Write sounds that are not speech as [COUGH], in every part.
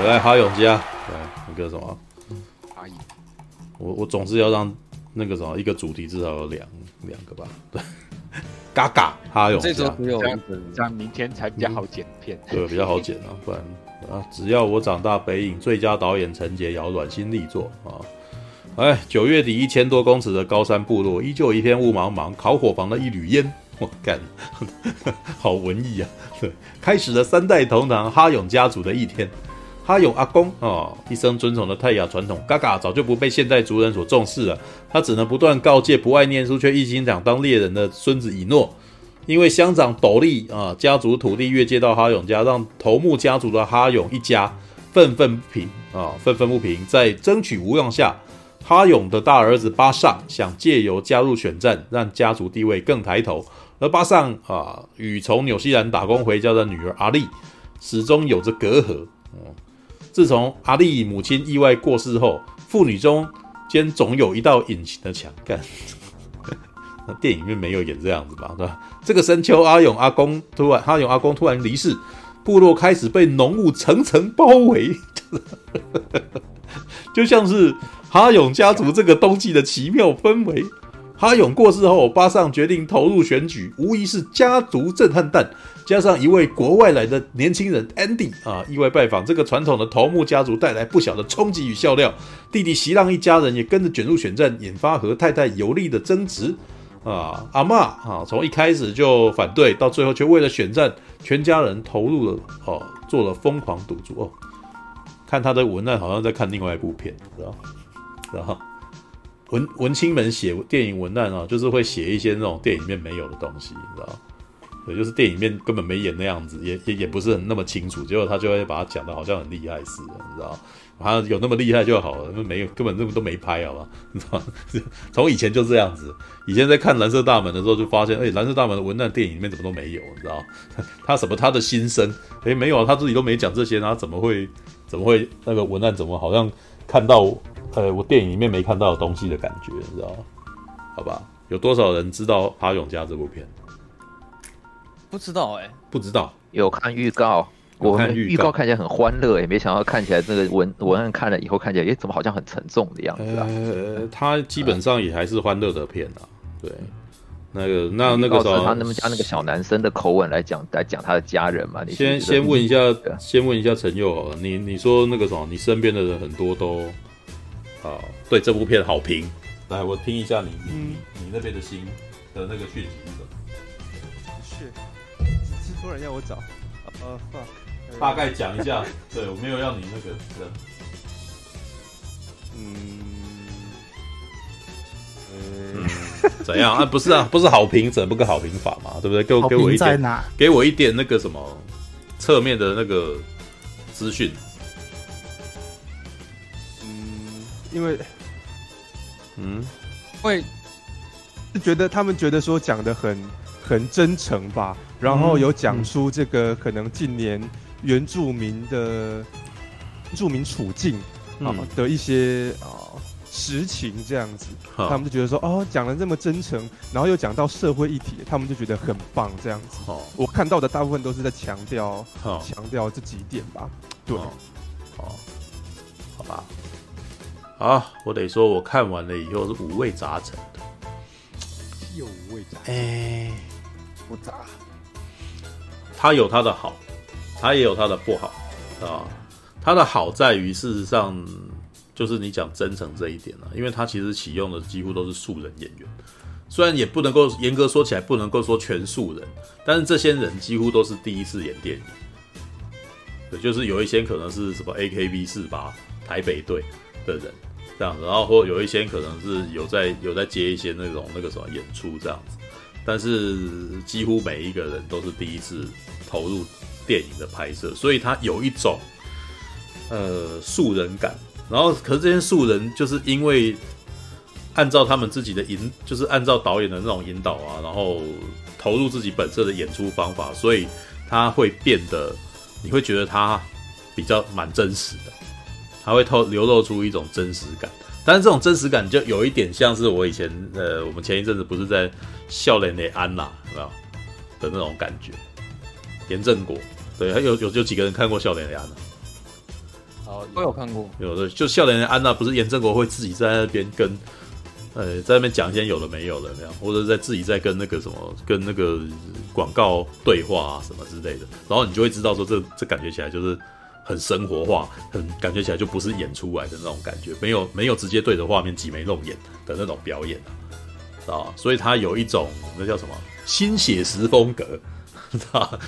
回来哈永家，对，那个什么，阿姨，我我总是要让那个什么一个主题至少有两两个吧，对，[LAUGHS] 嘎嘎哈永家，这没有这样明天才比较好剪片，嗯、对，比较好剪啊，不然啊，只要我长大，北影最佳导演陈杰瑶软心力作啊，哎，九月底一千多公尺的高山部落，依旧一片雾茫茫，烤火房的一缕烟。[LAUGHS] 我干，[LAUGHS] 好文艺啊！对，开始了三代同堂哈永家族的一天。哈勇阿公、哦，一生遵从的泰雅传统，嘎嘎早就不被现代族人所重视了。他只能不断告诫不爱念书却一心想当猎人的孙子以诺，因为乡长斗笠啊，家族土地越界到哈勇家，让头目家族的哈勇一家愤愤不平啊，愤愤不平。在争取无望下，哈勇的大儿子巴尚想借由加入选战，让家族地位更抬头。而巴尚啊，与从纽西兰打工回家的女儿阿丽始终有着隔阂。哦，自从阿丽母亲意外过世后，父女中间总有一道隐形的墙。干，[LAUGHS] 那电影里面没有演这样子吧？对吧？这个深秋，阿勇阿公突然，阿勇阿公突然离世，部落开始被浓雾层层包围，[LAUGHS] 就像是哈勇家族这个冬季的奇妙氛围。哈勇过世后，巴尚决定投入选举，无疑是家族震撼弹。加上一位国外来的年轻人 Andy 啊，意外拜访这个传统的头目家族，带来不小的冲击与笑料。弟弟席浪一家人也跟着卷入选战，引发和太太尤利的争执。啊，阿嬷啊，从一开始就反对，到最后却为了选战，全家人投入了哦，做了疯狂赌注哦。看他的文案，好像在看另外一部片，知道？然后。文文青们写电影文案啊，就是会写一些那种电影里面没有的东西，你知道？对，就是电影里面根本没演那样子，也也也不是很那么清楚，结果他就会把它讲的好像很厉害似的，你知道？好像有那么厉害就好了，那没有根本那么都没拍，好吧？[LAUGHS] 你知道？[LAUGHS] 从以前就这样子，以前在看《蓝色大门》的时候就发现，哎，《蓝色大门》的文案电影里面怎么都没有，你知道？[LAUGHS] 他什么他的心声？哎，没有啊，他自己都没讲这些，他怎么会怎么会那个文案怎么好像看到？呃，我电影里面没看到的东西的感觉，你知道？好吧，有多少人知道《阿永家》这部片？不知道哎、欸，不知道。有看预告，我看预告看起来很欢乐，也没想到看起来这个文文案看了以后看起来，哎，怎么好像很沉重的样子啊？呃，它基本上也还是欢乐的片啊。对，那个那那个时候，他那么加那个小男生的口吻来讲来讲他的家人嘛？你先先问一下，先问一下陈佑好了，你你说那个什么，你身边的人很多都。啊，对这部片好评，来我听一下你你、嗯、你那边的心的那个讯息是什么？是突然要我找，呃、大概讲一下，对我没有要你那个的，嗯，嗯，怎样啊？不是啊，不是好评，怎么个好评法嘛？对不对？给我给我一点，给我一点那个什么侧面的那个资讯。嗯因为，嗯，会是觉得他们觉得说讲的很很真诚吧，然后有讲出这个可能近年原住民的住民处境啊的一些啊实情这样子，他们就觉得说哦讲的这么真诚，然后又讲到社会议题，他们就觉得很棒这样子。我看到的大部分都是在强调强调这几点吧。对，好，好。吧。啊，我得说，我看完了以后是五味杂陈的，有五味杂陈，哎，复杂。它有它的好，它也有它的不好啊。它的好在于，事实上就是你讲真诚这一点了，因为它其实启用的几乎都是素人演员，虽然也不能够严格说起来，不能够说全素人，但是这些人几乎都是第一次演电影。对，就是有一些可能是什么 AKB 四八台北队的人。这样子，然后或有一些可能是有在有在接一些那种那个什么演出这样子，但是几乎每一个人都是第一次投入电影的拍摄，所以他有一种呃素人感。然后，可是这些素人就是因为按照他们自己的引，就是按照导演的那种引导啊，然后投入自己本色的演出方法，所以他会变得你会觉得他比较蛮真实的。他会透流露出一种真实感，但是这种真实感就有一点像是我以前呃，我们前一阵子不是在笑脸的安娜有没有的那种感觉？严正国对，还有有有几个人看过笑脸的安娜？哦，我有看过。有的就笑脸的安娜，不是严正国会自己在那边跟，呃，在那边讲一些有的没有的那样，或者在自己在跟那个什么，跟那个广告对话啊什么之类的，然后你就会知道说这这感觉起来就是很生活化，很感觉起来就不是演出来的那种感觉，没有没有直接对着画面挤眉弄眼的那种表演啊，知道吧？所以他有一种那叫什么新写实风格。知道，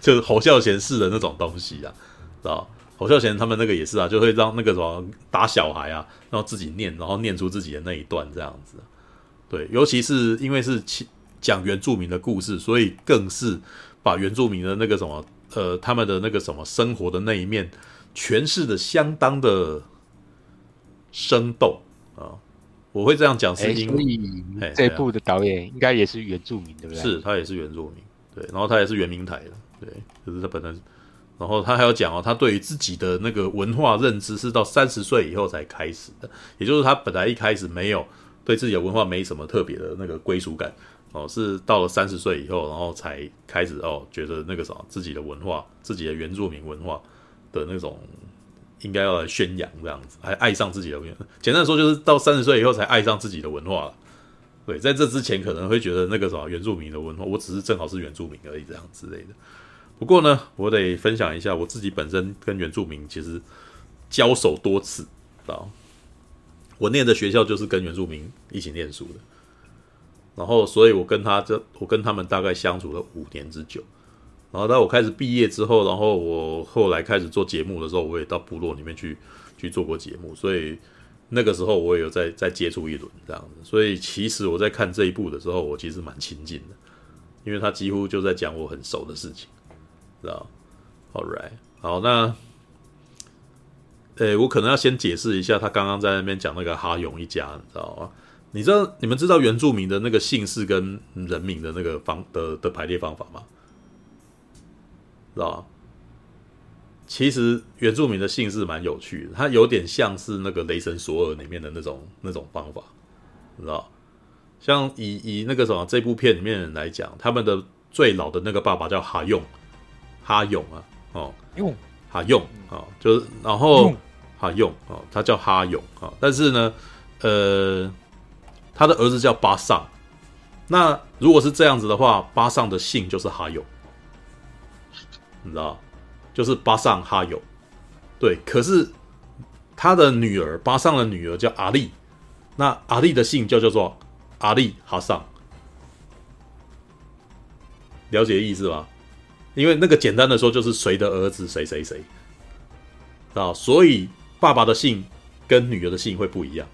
就是侯孝贤式的那种东西啊，知道？侯孝贤他们那个也是啊，就会让那个什么打小孩啊，然后自己念，然后念出自己的那一段这样子。对，尤其是因为是讲原住民的故事，所以更是把原住民的那个什么呃，他们的那个什么生活的那一面诠释的相当的生动啊。我会这样讲是因为这部的导演应该也是原住民，对不对？是他也是原住民。对，然后他也是原民台的，对，就是他本来，然后他还要讲哦，他对于自己的那个文化认知是到三十岁以后才开始的，也就是他本来一开始没有对自己的文化没什么特别的那个归属感哦，是到了三十岁以后，然后才开始哦，觉得那个什么自己的文化，自己的原住民文化的那种应该要来宣扬这样子，还爱上自己的，简单说就是到三十岁以后才爱上自己的文化。对，在这之前可能会觉得那个什么原住民的文化，我只是正好是原住民而已，这样之类的。不过呢，我得分享一下我自己本身跟原住民其实交手多次，啊，我念的学校就是跟原住民一起念书的，然后所以我跟他这，我跟他们大概相处了五年之久。然后当我开始毕业之后，然后我后来开始做节目的时候，我也到部落里面去去做过节目，所以。那个时候我也有在在接触一轮这样子，所以其实我在看这一部的时候，我其实蛮亲近的，因为他几乎就在讲我很熟的事情，知道？All right，好，那，诶，我可能要先解释一下，他刚刚在那边讲那个哈勇一家，你知道吗？你知道你们知道原住民的那个姓氏跟人名的那个方的的排列方法吗？知道？其实原住民的姓氏蛮有趣的，它有点像是那个《雷神索尔》里面的那种那种方法，知道？像以以那个什么这部片里面人来讲，他们的最老的那个爸爸叫哈用，哈勇啊，哦，用哈用啊，就是然后哈用啊，他叫哈勇啊，但是呢，呃，他的儿子叫巴尚，那如果是这样子的话，巴尚的姓就是哈友，你知道？就是巴尚哈友，对，可是他的女儿巴尚的女儿叫阿丽，那阿丽的姓就叫做阿丽哈尚，了解意思吗？因为那个简单的说就是谁的儿子谁谁谁，啊，所以爸爸的姓跟女儿的姓会不一样，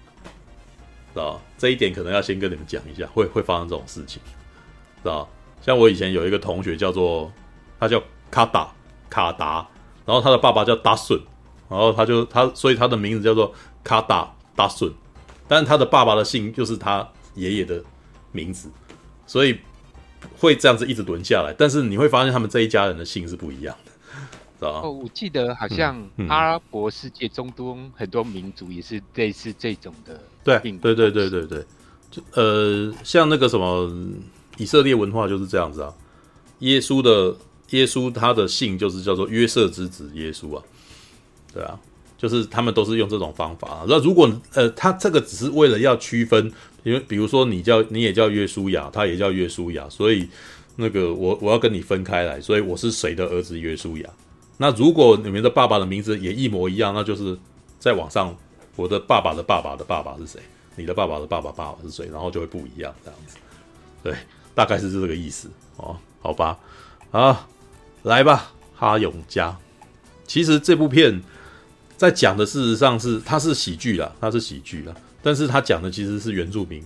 啊，这一点可能要先跟你们讲一下，会会发生这种事情，知道，像我以前有一个同学叫做他叫卡达。卡达，然后他的爸爸叫达顺，然后他就他，所以他的名字叫做卡达达顺，但是他的爸爸的姓就是他爷爷的名字，所以会这样子一直轮下来。但是你会发现他们这一家人的姓是不一样的，哦，我记得好像阿拉伯世界中东很多民族也是类似这种的，对，对对对对对，就呃，像那个什么以色列文化就是这样子啊，耶稣的。耶稣他的姓就是叫做约瑟之子耶稣啊，对啊，就是他们都是用这种方法。啊那如果呃，他这个只是为了要区分，因为比如说你叫你也叫约书亚，他也叫约书亚，所以那个我我要跟你分开来，所以我是谁的儿子约书亚。那如果你们的爸爸的名字也一模一样，那就是在网上我的爸爸的爸爸的爸爸是谁，你的爸爸的爸爸爸爸是谁，然后就会不一样这样子。对，大概是这个意思哦，好吧，啊。来吧，哈永家。其实这部片在讲的，事实上是它是喜剧啦，它是喜剧啦。但是它讲的其实是原住民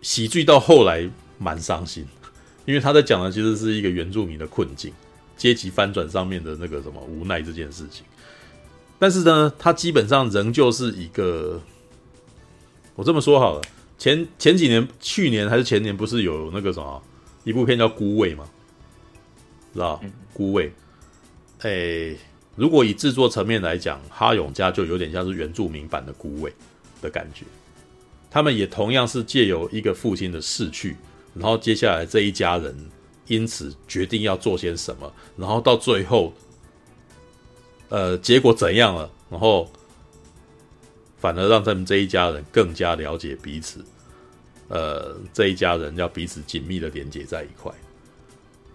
喜剧，到后来蛮伤心，因为他在讲的其实是一个原住民的困境、阶级翻转上面的那个什么无奈这件事情。但是呢，它基本上仍旧是一个，我这么说好了，前前几年，去年还是前年，不是有那个什么一部片叫《孤味》吗？知道孤味，诶、欸，如果以制作层面来讲，哈永家就有点像是原住民版的孤味的感觉。他们也同样是借由一个父亲的逝去，然后接下来这一家人因此决定要做些什么，然后到最后，呃，结果怎样了？然后反而让他们这一家人更加了解彼此。呃，这一家人要彼此紧密的连接在一块，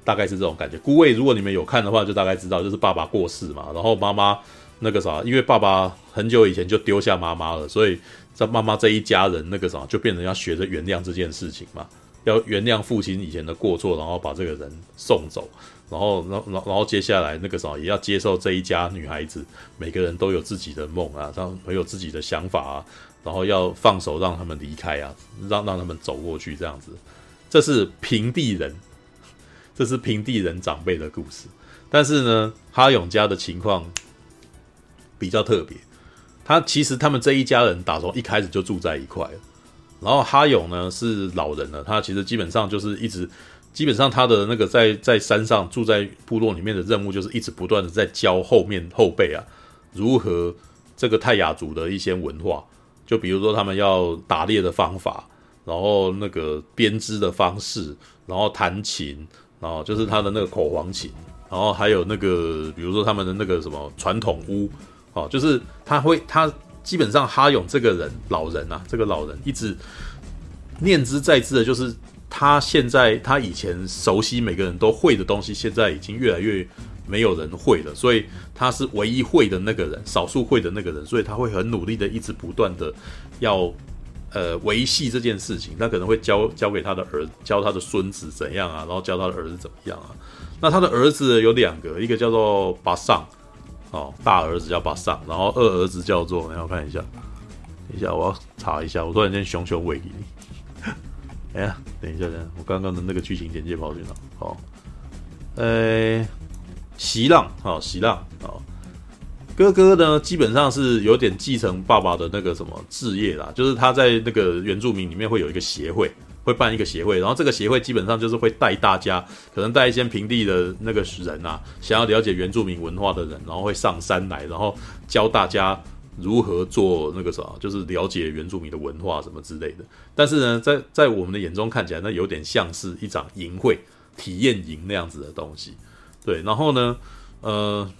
大概是这种感觉。孤味，如果你们有看的话，就大概知道，就是爸爸过世嘛，然后妈妈那个啥，因为爸爸很久以前就丢下妈妈了，所以在妈妈这一家人那个啥，就变成要学着原谅这件事情嘛，要原谅父亲以前的过错，然后把这个人送走，然后，然后，然后接下来那个啥，也要接受这一家女孩子，每个人都有自己的梦啊，他们有自己的想法啊。然后要放手让他们离开啊，让让他们走过去这样子，这是平地人，这是平地人长辈的故事。但是呢，哈勇家的情况比较特别，他其实他们这一家人打从一开始就住在一块了，然后哈勇呢是老人了，他其实基本上就是一直，基本上他的那个在在山上住在部落里面的任务就是一直不断的在教后面后辈啊如何这个泰雅族的一些文化。就比如说他们要打猎的方法，然后那个编织的方式，然后弹琴，然后就是他的那个口簧琴，然后还有那个比如说他们的那个什么传统屋，哦，就是他会他基本上哈勇这个人老人啊，这个老人一直念兹在兹的，就是他现在他以前熟悉每个人都会的东西，现在已经越来越。没有人会了，所以他是唯一会的那个人，少数会的那个人，所以他会很努力的，一直不断的要呃维系这件事情。他可能会教教给他的儿，教他的孙子怎样啊，然后教他的儿子怎么样啊。那他的儿子有两个，一个叫做巴桑，哦，大儿子叫巴桑，然后二儿子叫做，让我看一下，等一下我要查一下，我突然间熊熊喂给你。[LAUGHS] 哎呀，等一下，等一下，我刚刚的那个剧情简介跑去哪？好，呃。席浪，好，席浪，好，哥哥呢，基本上是有点继承爸爸的那个什么置业啦，就是他在那个原住民里面会有一个协会，会办一个协会，然后这个协会基本上就是会带大家，可能带一些平地的那个人啊，想要了解原住民文化的人，然后会上山来，然后教大家如何做那个什么，就是了解原住民的文化什么之类的。但是呢，在在我们的眼中看起来，那有点像是一场营会、体验营那样子的东西。对，然后呢，呃，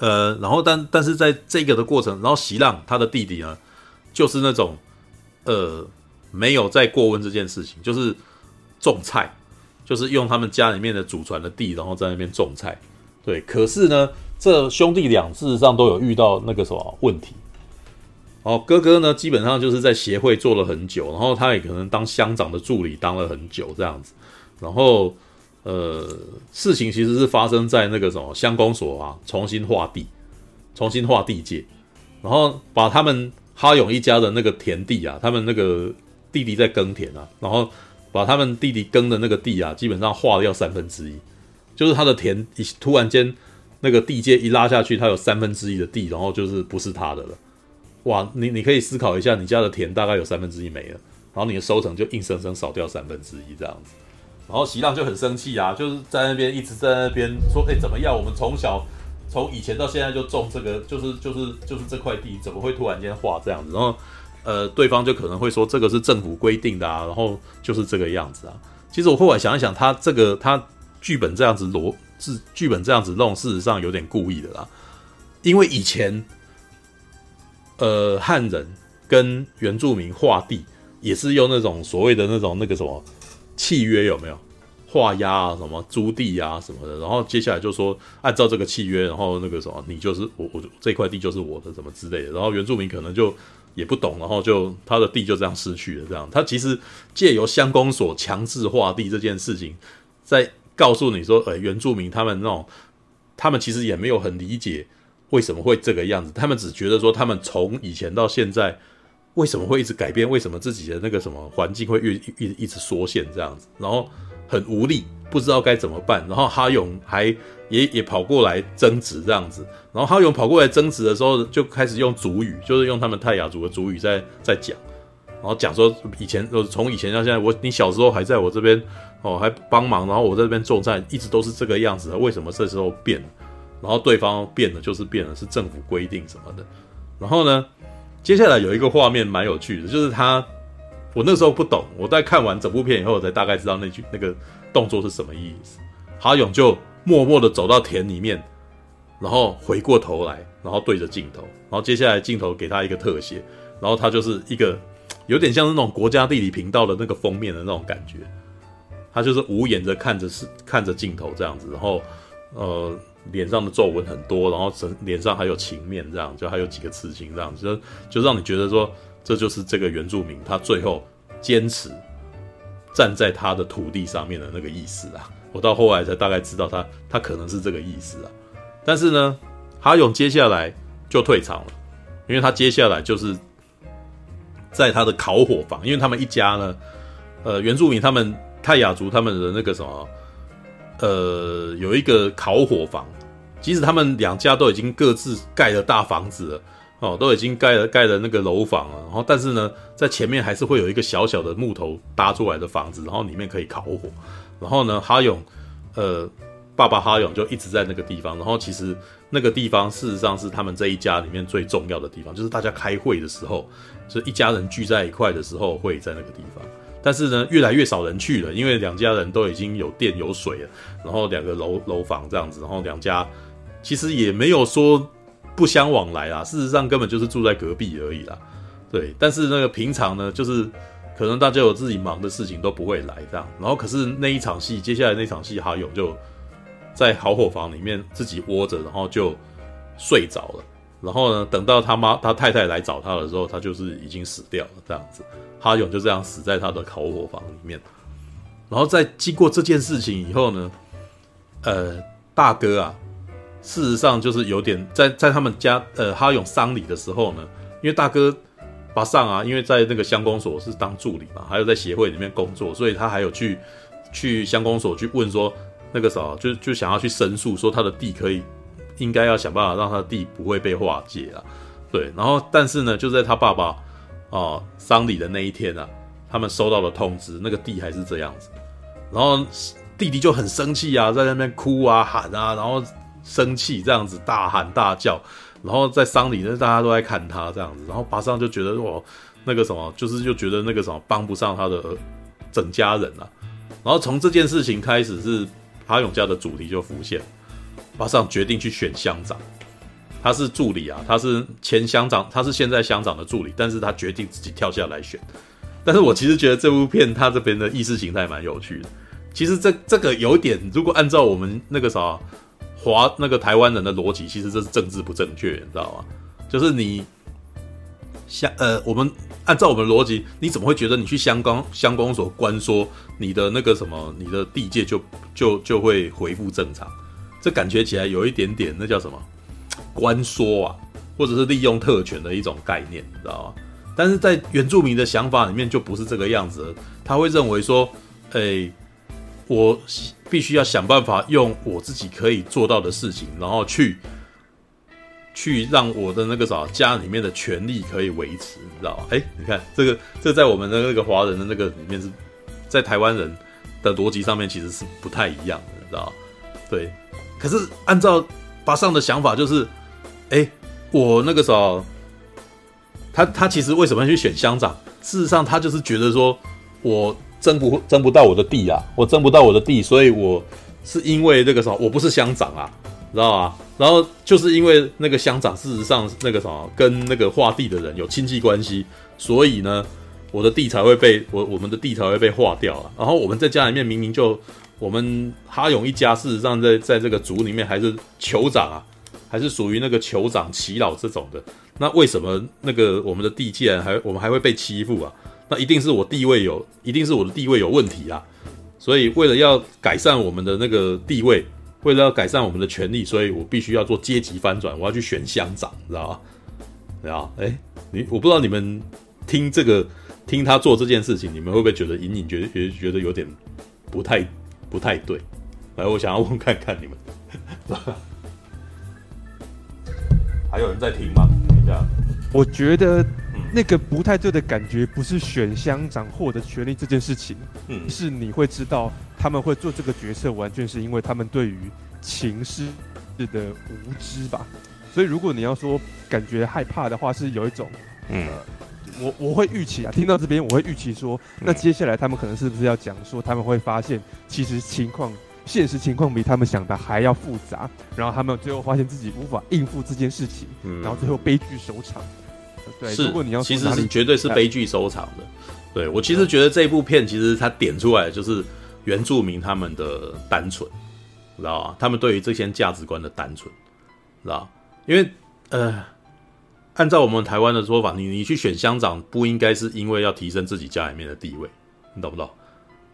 呃，然后但但是在这个的过程，然后席浪他的弟弟呢，就是那种，呃，没有再过问这件事情，就是种菜，就是用他们家里面的祖传的地，然后在那边种菜。对，可是呢，这兄弟俩事实上都有遇到那个什么问题。哦，哥哥呢，基本上就是在协会做了很久，然后他也可能当乡长的助理当了很久这样子，然后。呃，事情其实是发生在那个什么乡公所啊，重新划地，重新划地界，然后把他们哈勇一家的那个田地啊，他们那个弟弟在耕田啊，然后把他们弟弟耕的那个地啊，基本上划掉三分之一，就是他的田一突然间那个地界一拉下去，他有三分之一的地，然后就是不是他的了，哇，你你可以思考一下，你家的田大概有三分之一没了，然后你的收成就硬生生少掉三分之一这样子。然后席浪就很生气啊，就是在那边一直在那边说：“哎，怎么样？我们从小从以前到现在就种这个，就是就是就是这块地，怎么会突然间划这样子？”然后，呃，对方就可能会说：“这个是政府规定的啊。”然后就是这个样子啊。其实我后来想一想，他这个他剧本这样子逻是剧本这样子弄，事实上有点故意的啦。因为以前，呃，汉人跟原住民划地也是用那种所谓的那种那个什么。契约有没有画押啊？什么租地啊什么的？然后接下来就说按照这个契约，然后那个什么，你就是我，我这块地就是我的，什么之类的。然后原住民可能就也不懂，然后就他的地就这样失去了。这样，他其实借由乡公所强制划地这件事情，在告诉你说，呃，原住民他们那种，他们其实也没有很理解为什么会这个样子，他们只觉得说，他们从以前到现在。为什么会一直改变？为什么自己的那个什么环境会越一一直缩限这样子？然后很无力，不知道该怎么办。然后哈勇还也也跑过来争执这样子。然后哈勇跑过来争执的时候，就开始用族语，就是用他们泰雅族的族语在在讲。然后讲说以前，从以前到现在，我你小时候还在我这边哦，还帮忙，然后我在这边种菜，一直都是这个样子的。为什么这时候变了？然后对方变了，就是变了，是政府规定什么的。然后呢？接下来有一个画面蛮有趣的，就是他，我那时候不懂，我在看完整部片以后，我才大概知道那句那个动作是什么意思。哈勇就默默的走到田里面，然后回过头来，然后对着镜头，然后接下来镜头给他一个特写，然后他就是一个有点像那种国家地理频道的那个封面的那种感觉，他就是无言的看着是 [LAUGHS] 看着镜头这样子，然后呃脸上的皱纹很多，然后整脸上还有情面这样，就还有几个刺青这样子，就就让你觉得说这就是这个原住民他最后坚持站在他的土地上面的那个意思啊。我到后来才大概知道他他可能是这个意思啊，但是呢，哈勇接下来就退场了，因为他接下来就是在他的烤火房，因为他们一家呢，呃，原住民他们泰雅族他们的那个什么，呃，有一个烤火房，即使他们两家都已经各自盖了大房子了，哦，都已经盖了盖了那个楼房了，然后但是呢，在前面还是会有一个小小的木头搭出来的房子，然后里面可以烤火。然后呢，哈勇，呃，爸爸哈勇就一直在那个地方。然后其实那个地方事实上是他们这一家里面最重要的地方，就是大家开会的时候，就一家人聚在一块的时候会在那个地方。但是呢，越来越少人去了，因为两家人都已经有电有水了，然后两个楼楼房这样子，然后两家其实也没有说不相往来啊，事实上根本就是住在隔壁而已啦。对，但是那个平常呢，就是。可能大家有自己忙的事情都不会来这样，然后可是那一场戏，接下来那场戏，哈勇就在烤火房里面自己窝着，然后就睡着了。然后呢，等到他妈他太太来找他的时候，他就是已经死掉了这样子。哈勇就这样死在他的烤火房里面。然后在经过这件事情以后呢，呃，大哥啊，事实上就是有点在在他们家呃哈勇丧礼的时候呢，因为大哥。巴桑啊，因为在那个乡公所是当助理嘛，还有在协会里面工作，所以他还有去去乡公所去问说那个啥，就就想要去申诉，说他的地可以应该要想办法让他的地不会被化解啊。对，然后但是呢，就在他爸爸哦丧礼的那一天啊，他们收到了通知，那个地还是这样子，然后弟弟就很生气啊，在那边哭啊喊啊，然后生气这样子大喊大叫。然后在丧礼，那大家都在看他这样子，然后巴桑就觉得哦，那个什么，就是就觉得那个什么帮不上他的整家人了。然后从这件事情开始，是哈勇家的主题就浮现。巴桑决定去选乡长，他是助理啊，他是前乡长，他是现在乡长的助理，但是他决定自己跳下来选。但是我其实觉得这部片他这边的意识形态蛮有趣的。其实这这个有点，如果按照我们那个啥。华那个台湾人的逻辑，其实这是政治不正确，你知道吗？就是你乡呃，我们按照我们逻辑，你怎么会觉得你去香港、香公所关说你的那个什么，你的地界就就就会恢复正常？这感觉起来有一点点那叫什么关说啊，或者是利用特权的一种概念，你知道吗？但是在原住民的想法里面就不是这个样子，他会认为说，哎、我必须要想办法用我自己可以做到的事情，然后去去让我的那个啥家里面的权利可以维持，你知道吗？哎，你看这个，这在我们的那个华人的那个里面是在台湾人的逻辑上面其实是不太一样的，你知道？对。可是按照巴桑的想法，就是，哎，我那个时候，他他其实为什么要去选乡长？事实上，他就是觉得说我。争不争不到我的地啊！我争不到我的地，所以我是因为那个什么，我不是乡长啊，知道吗？然后就是因为那个乡长，事实上那个什么，跟那个划地的人有亲戚关系，所以呢，我的地才会被我我们的地才会被划掉了。然后我们在家里面明明就我们哈勇一家，事实上在在这个族里面还是酋长啊，还是属于那个酋长耆老这种的。那为什么那个我们的地既然还我们还会被欺负啊？那一定是我地位有，一定是我的地位有问题啊！所以为了要改善我们的那个地位，为了要改善我们的权利，所以我必须要做阶级翻转，我要去选乡长，知道吧？对啊，哎，你我不知道你们听这个听他做这件事情，你们会不会觉得隐隐觉得觉得觉得有点不太不太对？来，我想要问看看你们，[LAUGHS] 还有人在听吗？等一下，我觉得。那个不太对的感觉，不是选乡长获得权力这件事情，嗯，是你会知道他们会做这个决策，完全是因为他们对于情势的无知吧。所以如果你要说感觉害怕的话，是有一种，嗯，我我会预期啊，听到这边我会预期说，那接下来他们可能是不是要讲说他们会发现其实情况现实情况比他们想的还要复杂，然后他们最后发现自己无法应付这件事情，嗯、然后最后悲剧收场。对，是，如果你要其实是绝对是悲剧收场的。对，我其实觉得这部片其实它点出来就是原住民他们的单纯，知道吧？他们对于这些价值观的单纯，知道？因为呃，按照我们台湾的说法，你你去选乡长不应该是因为要提升自己家里面的地位，你懂不懂？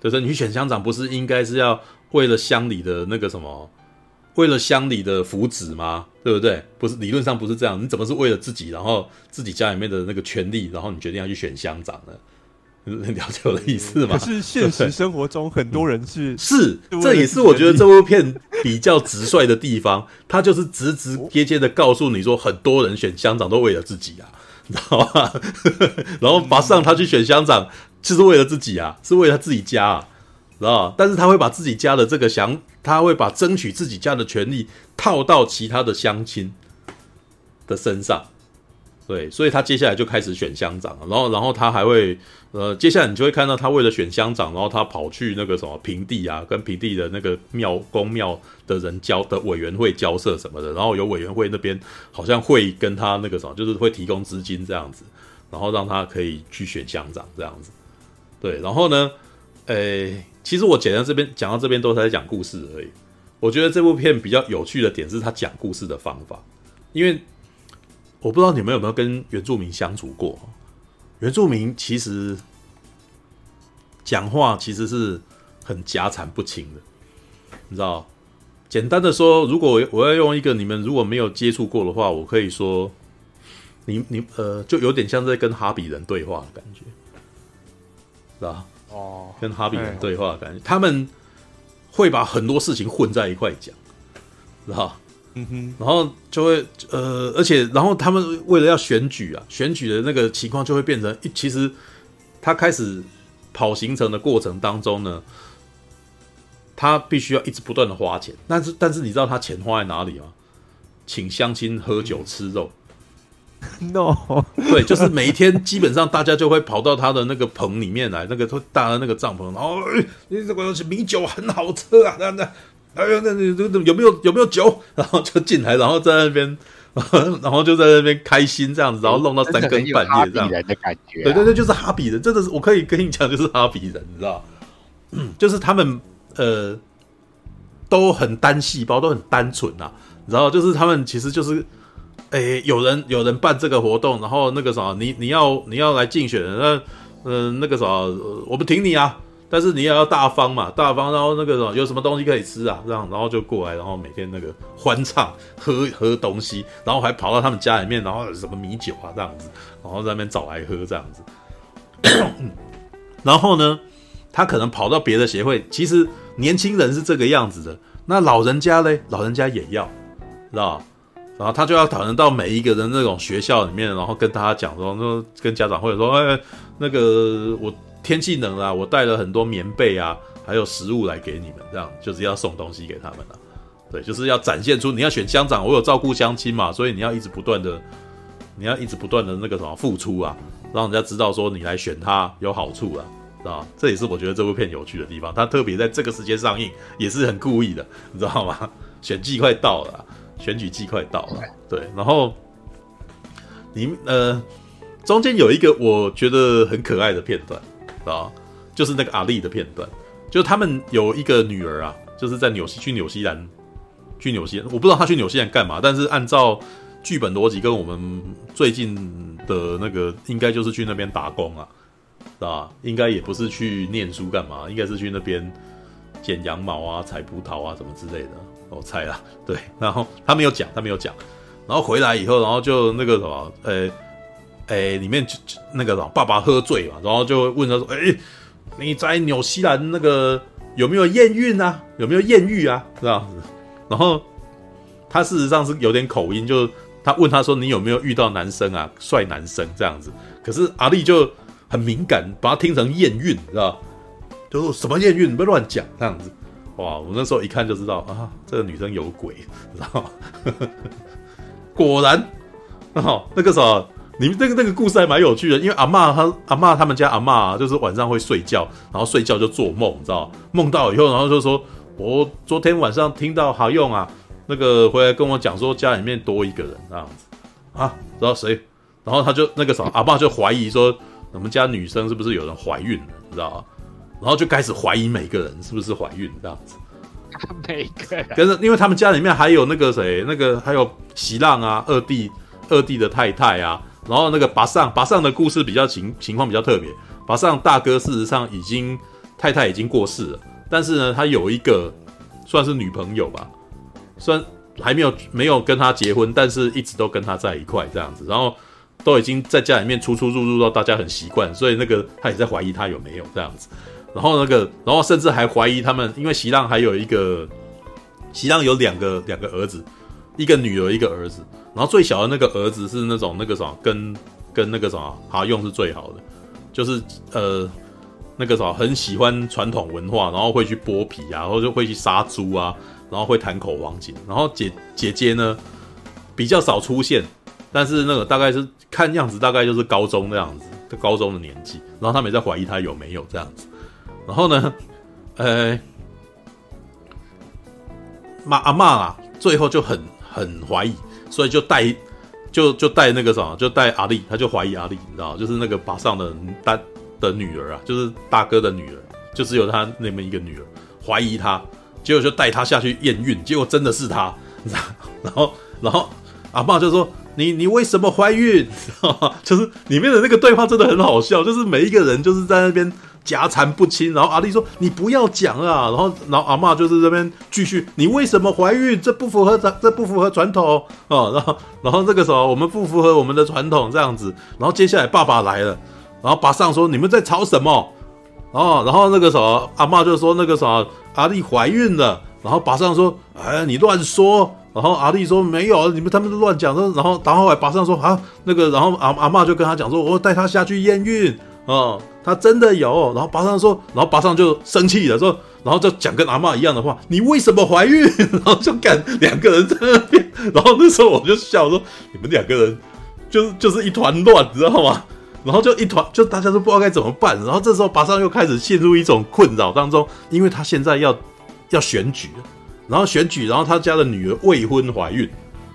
就是你去选乡长不是应该是要为了乡里的那个什么？为了乡里的福祉吗？对不对？不是，理论上不是这样。你怎么是为了自己，然后自己家里面的那个权利，然后你决定要去选乡长呢？你 [LAUGHS] 了解我的意思吗？可是现实生活中很多人是 [LAUGHS] 是，这也是我觉得这部片比较直率的地方。他就是直直接接的告诉你说，很多人选乡长都为了自己啊，你知道吗？[LAUGHS] 然后马上他去选乡长，就是为了自己啊，是为了他自己家啊。知道，但是他会把自己家的这个想，他会把争取自己家的权利套到其他的乡亲的身上，对，所以他接下来就开始选乡长，然后，然后他还会，呃，接下来你就会看到他为了选乡长，然后他跑去那个什么平地啊，跟平地的那个庙公庙的人交的委员会交涉什么的，然后有委员会那边好像会跟他那个什么，就是会提供资金这样子，然后让他可以去选乡长这样子，对，然后呢，诶。其实我讲到这边，讲到这边都是在讲故事而已。我觉得这部片比较有趣的点是他讲故事的方法，因为我不知道你们有没有跟原住民相处过。原住民其实讲话其实是很夹缠不清的，你知道？简单的说，如果我要用一个你们如果没有接触过的话，我可以说，你你呃，就有点像在跟哈比人对话的感觉，是吧？哦，跟哈比人对话的感觉，他们会把很多事情混在一块讲，知道？嗯哼，然后就会呃，而且然后他们为了要选举啊，选举的那个情况就会变成，其实他开始跑行程的过程当中呢，他必须要一直不断的花钱，但是但是你知道他钱花在哪里吗？请相亲喝酒吃肉。[LAUGHS] No，[LAUGHS] 对，就是每一天基本上大家就会跑到他的那个棚里面来，那个搭的那个帐篷，然后你这个米酒很好喝啊，那那哎呦，那那那有没有有没有酒？[LAUGHS] 然后就进来，然后在那边，然后就在那边开心这样子，然后弄到三更半夜这样的感觉。对对对，就是哈比人，真的是我可以跟你讲，就是哈比人，你知道？[CLEARS THROAT] 就是他们呃都很单细胞，都很单纯啊，然后就是他们其实就是。哎、有人有人办这个活动，然后那个啥，你你要你要来竞选，那嗯、那个啥，我们挺你啊，但是你也要大方嘛，大方，然后那个什么有什么东西可以吃啊，这样，然后就过来，然后每天那个欢唱喝喝东西，然后还跑到他们家里面，然后什么米酒啊这样子，然后在那边找来喝这样子，[COUGHS] 然后呢，他可能跑到别的协会，其实年轻人是这个样子的，那老人家嘞，老人家也要，知道吧？然后他就要讨论到每一个人那种学校里面，然后跟大家讲说，说跟家长会说，哎，那个我天气冷了，我带了很多棉被啊，还有食物来给你们，这样就是要送东西给他们了。对，就是要展现出你要选乡长，我有照顾乡亲嘛，所以你要一直不断的，你要一直不断的那个什么付出啊，让人家知道说你来选他有好处啊，知道？这也是我觉得这部片有趣的地方，他特别在这个时间上映，也是很故意的，你知道吗？[LAUGHS] 选季快到了。选举季快到了，对，然后你呃，中间有一个我觉得很可爱的片段啊，就是那个阿丽的片段，就他们有一个女儿啊，就是在纽西去纽西兰，去纽西兰，我不知道他去纽西兰干嘛，但是按照剧本逻辑跟我们最近的那个，应该就是去那边打工啊，是吧？应该也不是去念书干嘛，应该是去那边剪羊毛啊、采葡萄啊什么之类的。我猜啦，[LAUGHS] 对，然后他没有讲，他没有讲，然后回来以后，然后就那个什么，呃，诶，里面就就那个什么，爸爸喝醉嘛，然后就问他说，诶，你在纽西兰那个有没有艳遇啊？有没有艳遇啊？这样子，然后他事实上是有点口音，就他问他说，你有没有遇到男生啊，帅男生这样子？可是阿丽就很敏感，把他听成艳遇，知道？就说什么艳遇，你不乱讲这样子。哇！我那时候一看就知道啊，这个女生有鬼，知道吗？果然，哦，那个啥，你们那个那个故事还蛮有趣的，因为阿嬷她阿嬷他们家阿嬷啊，就是晚上会睡觉，然后睡觉就做梦，你知道？梦到以后，然后就说我昨天晚上听到好用啊，那个回来跟我讲说家里面多一个人这样子啊，知道谁？然后他就那个什么阿爸就怀疑说，我们家女生是不是有人怀孕了，你知道吗？然后就开始怀疑每个人是不是怀孕这样子。[LAUGHS] 每个人，可是因为他们家里面还有那个谁，那个还有席浪啊，二弟二弟的太太啊，然后那个拔上拔上的故事比较情情况比较特别，拔上大哥事实上已经太太已经过世了，但是呢，他有一个算是女朋友吧，虽然还没有没有跟他结婚，但是一直都跟他在一块这样子，然后都已经在家里面出出入入到大家很习惯，所以那个他也在怀疑他有没有这样子。然后那个，然后甚至还怀疑他们，因为席浪还有一个，席浪有两个两个儿子，一个女儿一个儿子。然后最小的那个儿子是那种那个什么，跟跟那个什么哈用是最好的，就是呃那个什么很喜欢传统文化，然后会去剥皮啊，然后就会去杀猪啊，然后会弹口簧琴。然后姐姐姐呢比较少出现，但是那个大概是看样子大概就是高中那样子，就高中的年纪。然后他们也在怀疑他有没有这样子。然后呢，[LAUGHS] 呃，妈阿嬷啊，最后就很很怀疑，所以就带就就带那个什么，就带阿丽，他就怀疑阿丽，你知道，就是那个巴上的大的女儿啊，就是大哥的女儿，就只有他那么一个女儿，怀疑他，结果就带他下去验孕，结果真的是他，你知道，然后然后阿嬷就说：“你你为什么怀孕？”就是里面的那个对话真的很好笑，就是每一个人就是在那边。夹缠不清，然后阿丽说：“你不要讲啊！”然后，然后阿嬷就是这边继续：“你为什么怀孕？这不符合，这不符合传统哦。”然后，然后这个时候我们不符合我们的传统这样子。然后接下来爸爸来了，然后巴上说：“你们在吵什么？”哦，然后那个时候阿嬷就说：“那个时候阿丽怀孕了。”然后巴上说：“哎，你乱说。”然后阿丽说：“没有，你们他们都乱讲。”然后，然后后来巴桑说：“啊，那个，然后阿阿嬷就跟他讲说：‘我带他下去验孕。’哦。”他真的有，然后巴桑说，然后巴桑就生气了，说，然后就讲跟阿嬷一样的话，你为什么怀孕？[LAUGHS] 然后就干两个人在那边，然后那时候我就笑说，你们两个人就是就是一团乱，你知道吗？然后就一团，就大家都不知道该怎么办。然后这时候巴桑又开始陷入一种困扰当中，因为他现在要要选举，然后选举，然后他家的女儿未婚怀孕，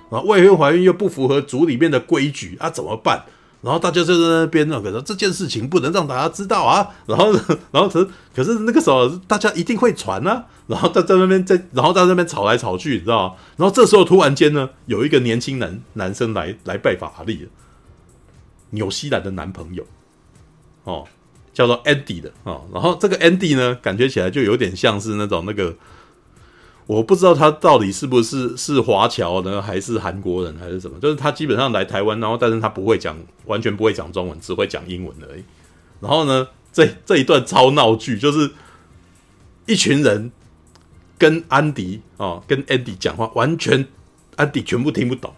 然后未婚怀孕又不符合族里面的规矩啊，怎么办？然后大家就在那边呢，可是这件事情不能让大家知道啊。[LAUGHS] 然后，然后可是可是那个时候大家一定会传啊。然后在在那边在，然后在那边吵来吵去，你知道吗？然后这时候突然间呢，有一个年轻男男生来来拜访阿丽了，纽西兰的男朋友，哦，叫做 Andy 的哦。然后这个 Andy 呢，感觉起来就有点像是那种那个。我不知道他到底是不是是华侨呢，还是韩国人，还是什么？就是他基本上来台湾，然后但是他不会讲，完全不会讲中文，只会讲英文而已。然后呢，这这一段超闹剧，就是一群人跟安迪哦，跟安迪讲话，完全安迪全部听不懂，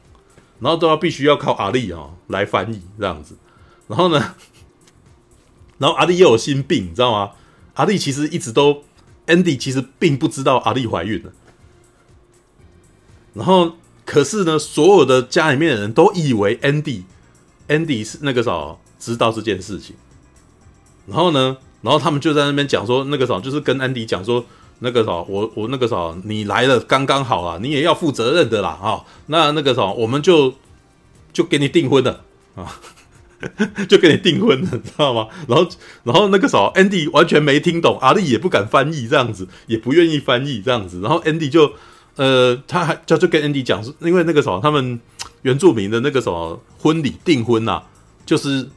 然后都要必须要靠阿丽哦来翻译这样子。然后呢，[LAUGHS] 然后阿丽又有心病，你知道吗？阿丽其实一直都。Andy 其实并不知道阿丽怀孕了，然后可是呢，所有的家里面的人都以为 Andy Andy 是那个啥知道这件事情，然后呢，然后他们就在那边讲说，那个啥就是跟 Andy 讲说，那个啥我我那个啥你来了刚刚好啊，你也要负责任的啦啊，那那个啥我们就就给你订婚了啊。[LAUGHS] 就跟你订婚了，你知道吗？然后，然后那个时候，Andy 完全没听懂，阿丽也不敢翻译，这样子，也不愿意翻译，这样子。然后 Andy 就，呃，他还就就跟 Andy 讲说，因为那个时候他们原住民的那个什么婚礼订婚呐、啊，就是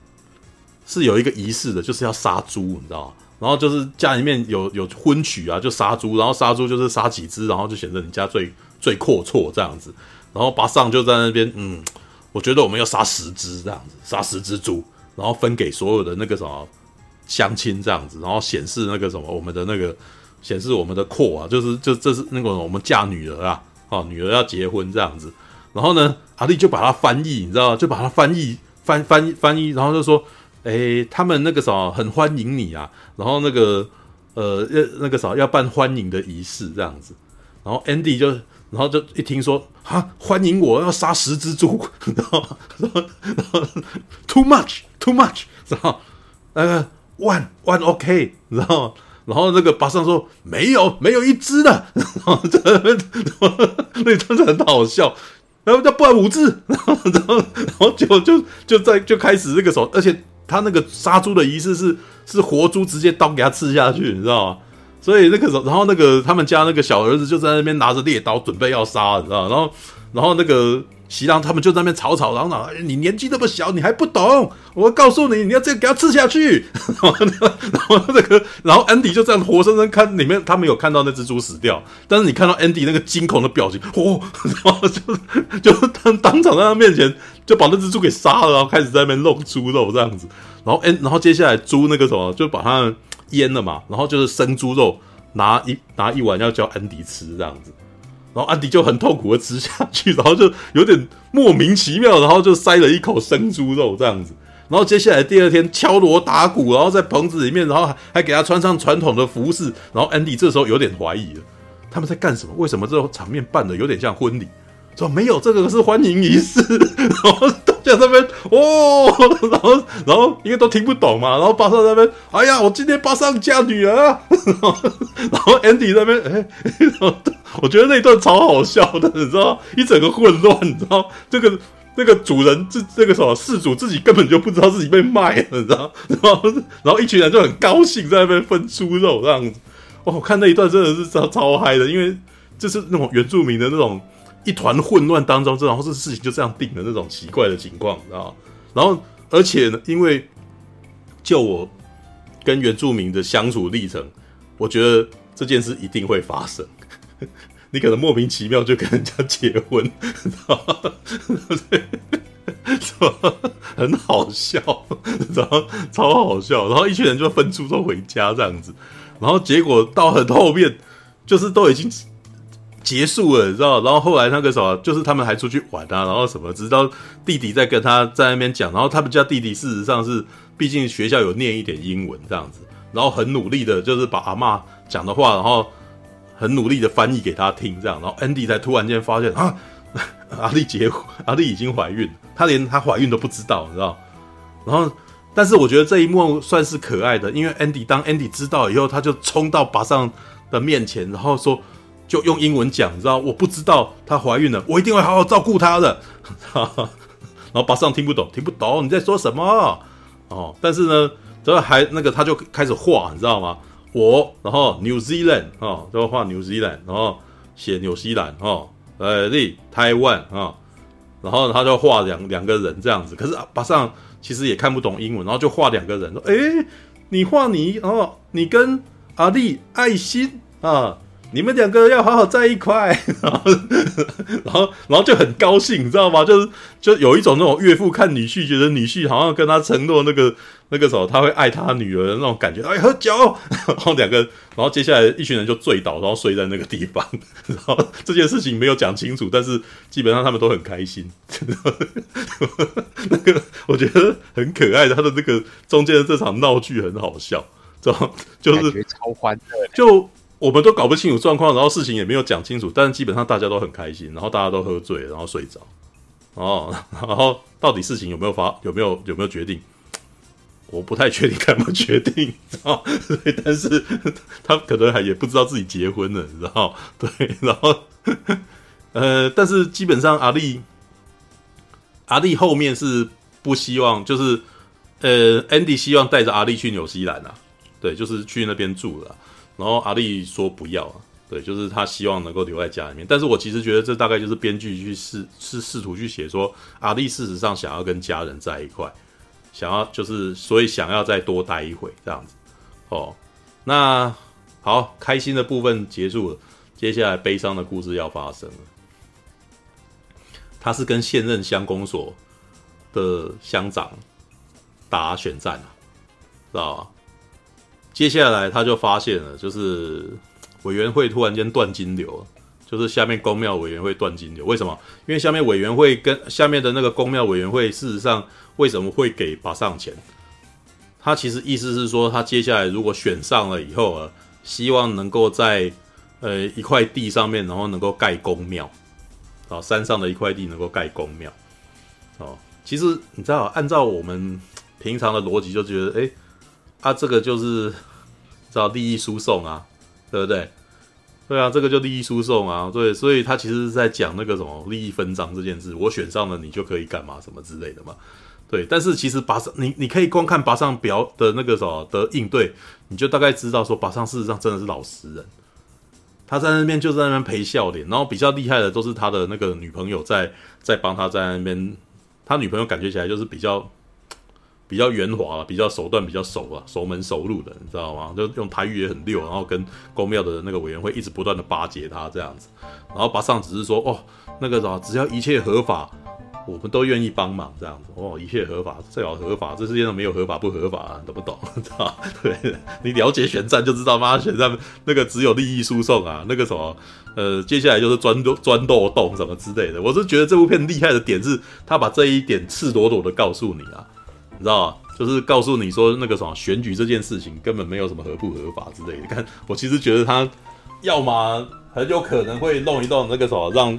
是有一个仪式的，就是要杀猪，你知道吗？然后就是家里面有有婚娶啊，就杀猪，然后杀猪就是杀几只，然后就显得你家最最阔绰这样子。然后巴桑就在那边，嗯。我觉得我们要杀十只这样子，杀十只猪，然后分给所有的那个什么乡亲这样子，然后显示那个什么我们的那个显示我们的阔啊，就是就这是那个我们嫁女儿啊，哦，女儿要结婚这样子，然后呢，阿丽就把它翻译，你知道？就把它翻译翻翻翻译，然后就说，诶，他们那个什么很欢迎你啊，然后那个呃要那个啥要办欢迎的仪式这样子，然后 Andy 就。然后就一听说啊，欢迎我要杀十只猪，[LAUGHS] 然后然后然后 too much too much，然后那个 one one OK，然后然后那个巴桑说没有，没有一只的，然后在 [LAUGHS] 那边，那真的很好笑。然后叫不然五只，[LAUGHS] 然后然后然后就就就在就开始这个时候，而且他那个杀猪的仪式是是活猪直接刀给他刺下去，你知道吗？所以那个时候，然后那个他们家那个小儿子就在那边拿着猎刀准备要杀，你知道？然后然后那个。席郎他们就在那边吵吵嚷嚷，哎，你年纪那么小，你还不懂？我告诉你，你要这给他吃下去。然后，然后那个，然后安迪就这样活生生看里面，他没有看到那只猪死掉，但是你看到安迪那个惊恐的表情，哦，然后就就当当场在他面前就把那只猪给杀了，然后开始在那边弄猪肉这样子。然后，哎，然后接下来猪那个什么，就把他腌了嘛，然后就是生猪肉，拿一拿一碗要叫安迪吃这样子。然后安迪就很痛苦的吃下去，然后就有点莫名其妙，然后就塞了一口生猪肉这样子。然后接下来第二天敲锣打鼓，然后在棚子里面，然后还还给他穿上传统的服饰。然后安迪这时候有点怀疑了，他们在干什么？为什么这种场面办的有点像婚礼？说没有，这个是欢迎仪式。[LAUGHS] 然后大家在那边哦，然后然后因为都听不懂嘛，然后巴桑在那边，哎呀，我今天巴桑嫁女儿。然 [LAUGHS] 后然后 Andy 在那边，哎，[LAUGHS] 我觉得那一段超好笑的，你知道一整个混乱，你知道这个这个主人这这个什么事主自己根本就不知道自己被卖了，你知道？然后然后一群人就很高兴在那边分猪肉这样子。哦，我看那一段真的是超超嗨的，因为就是那种原住民的那种。一团混乱当中，然后这事情就这样定了那种奇怪的情况，知道？然后，而且呢，因为就我跟原住民的相处历程，我觉得这件事一定会发生。[LAUGHS] 你可能莫名其妙就跟人家结婚，[LAUGHS] 是吧？很好笑，然后超好笑，然后一群人就分出都回家这样子，然后结果到很后面，就是都已经。结束了，你知道？然后后来那个什么，就是他们还出去玩啊，然后什么，直到弟弟在跟他在那边讲，然后他们家弟弟事实上是，毕竟学校有念一点英文这样子，然后很努力的，就是把阿嬷讲的话，然后很努力的翻译给他听，这样，然后安迪才突然间发现啊，阿丽结婚，阿丽已经怀孕，他连她怀孕都不知道，你知道？然后，但是我觉得这一幕算是可爱的，因为安迪当安迪知道以后，他就冲到巴桑的面前，然后说。就用英文讲，你知道？我不知道她怀孕了，我一定会好好照顾她的。[LAUGHS] 然后巴桑听不懂，听不懂你在说什么哦。但是呢，这还那个他就开始画，你知道吗？我然后 New Zealand 哦，就画 New Zealand，然后写纽西兰哦，呃，立台湾啊，然后他就画两两个人这样子。可是巴桑其实也看不懂英文，然后就画两个人说：“诶，你画你哦，你跟阿丽爱心啊。”你们两个要好好在一块，[LAUGHS] 然后，然后，然后就很高兴，你知道吗？就是，就有一种那种岳父看女婿，觉得女婿好像跟他承诺那个那个时候他会爱他女儿的那种感觉。哎，喝酒，然后两个，然后接下来一群人就醉倒，然后睡在那个地方。然后这件事情没有讲清楚，但是基本上他们都很开心。那个我觉得很可爱的，他的那个中间的这场闹剧很好笑，知道就是超欢乐，就。我们都搞不清楚状况，然后事情也没有讲清楚，但是基本上大家都很开心，然后大家都喝醉，然后睡着，哦，然后到底事情有没有发，有没有有没有决定，我不太确定该怎么决定啊，但是他可能还也不知道自己结婚了，你知道？对，然后呃，但是基本上阿丽阿丽后面是不希望，就是呃，Andy 希望带着阿丽去纽西兰啊，对，就是去那边住了。然后阿丽说不要啊，对，就是他希望能够留在家里面。但是我其实觉得这大概就是编剧去试是试图去写说阿丽事实上想要跟家人在一块，想要就是所以想要再多待一会这样子。哦，那好，开心的部分结束了，接下来悲伤的故事要发生了。他是跟现任乡公所的乡长打选战啊，知道吧？接下来他就发现了，就是委员会突然间断金流，就是下面公庙委员会断金流。为什么？因为下面委员会跟下面的那个公庙委员会，事实上为什么会给把上钱？他其实意思是说，他接下来如果选上了以后啊，希望能够在呃一块地上面，然后能够盖公庙，啊，山上的一块地能够盖公庙。哦，其实你知道，按照我们平常的逻辑，就觉得，哎。啊，这个就是找利益输送啊，对不对？对啊，这个就利益输送啊，对，所以他其实是在讲那个什么利益分赃这件事，我选上了你就可以干嘛什么之类的嘛。对，但是其实拔上你你可以光看拔上表的那个什么的应对，你就大概知道说拔上事实上真的是老实人，他在那边就在那边陪笑脸，然后比较厉害的都是他的那个女朋友在在帮他在那边，他女朋友感觉起来就是比较。比较圆滑了，比较手段比较熟啊，熟门熟路的，你知道吗？就用台语也很溜，然后跟公庙的那个委员会一直不断的巴结他这样子，然后拔尚只是说哦，那个啥，只要一切合法，我们都愿意帮忙这样子哦，一切合法，最好合法，这世界上没有合法不合法啊，懂不懂？知道？对，你了解选战就知道，妈选战那个只有利益输送啊，那个什么呃，接下来就是钻钻漏洞什么之类的。我是觉得这部片厉害的点是，他把这一点赤裸裸的告诉你啊。你知道吗？就是告诉你说那个什么选举这件事情根本没有什么合不合法之类的。看，我其实觉得他要么很有可能会弄一弄那个什么，让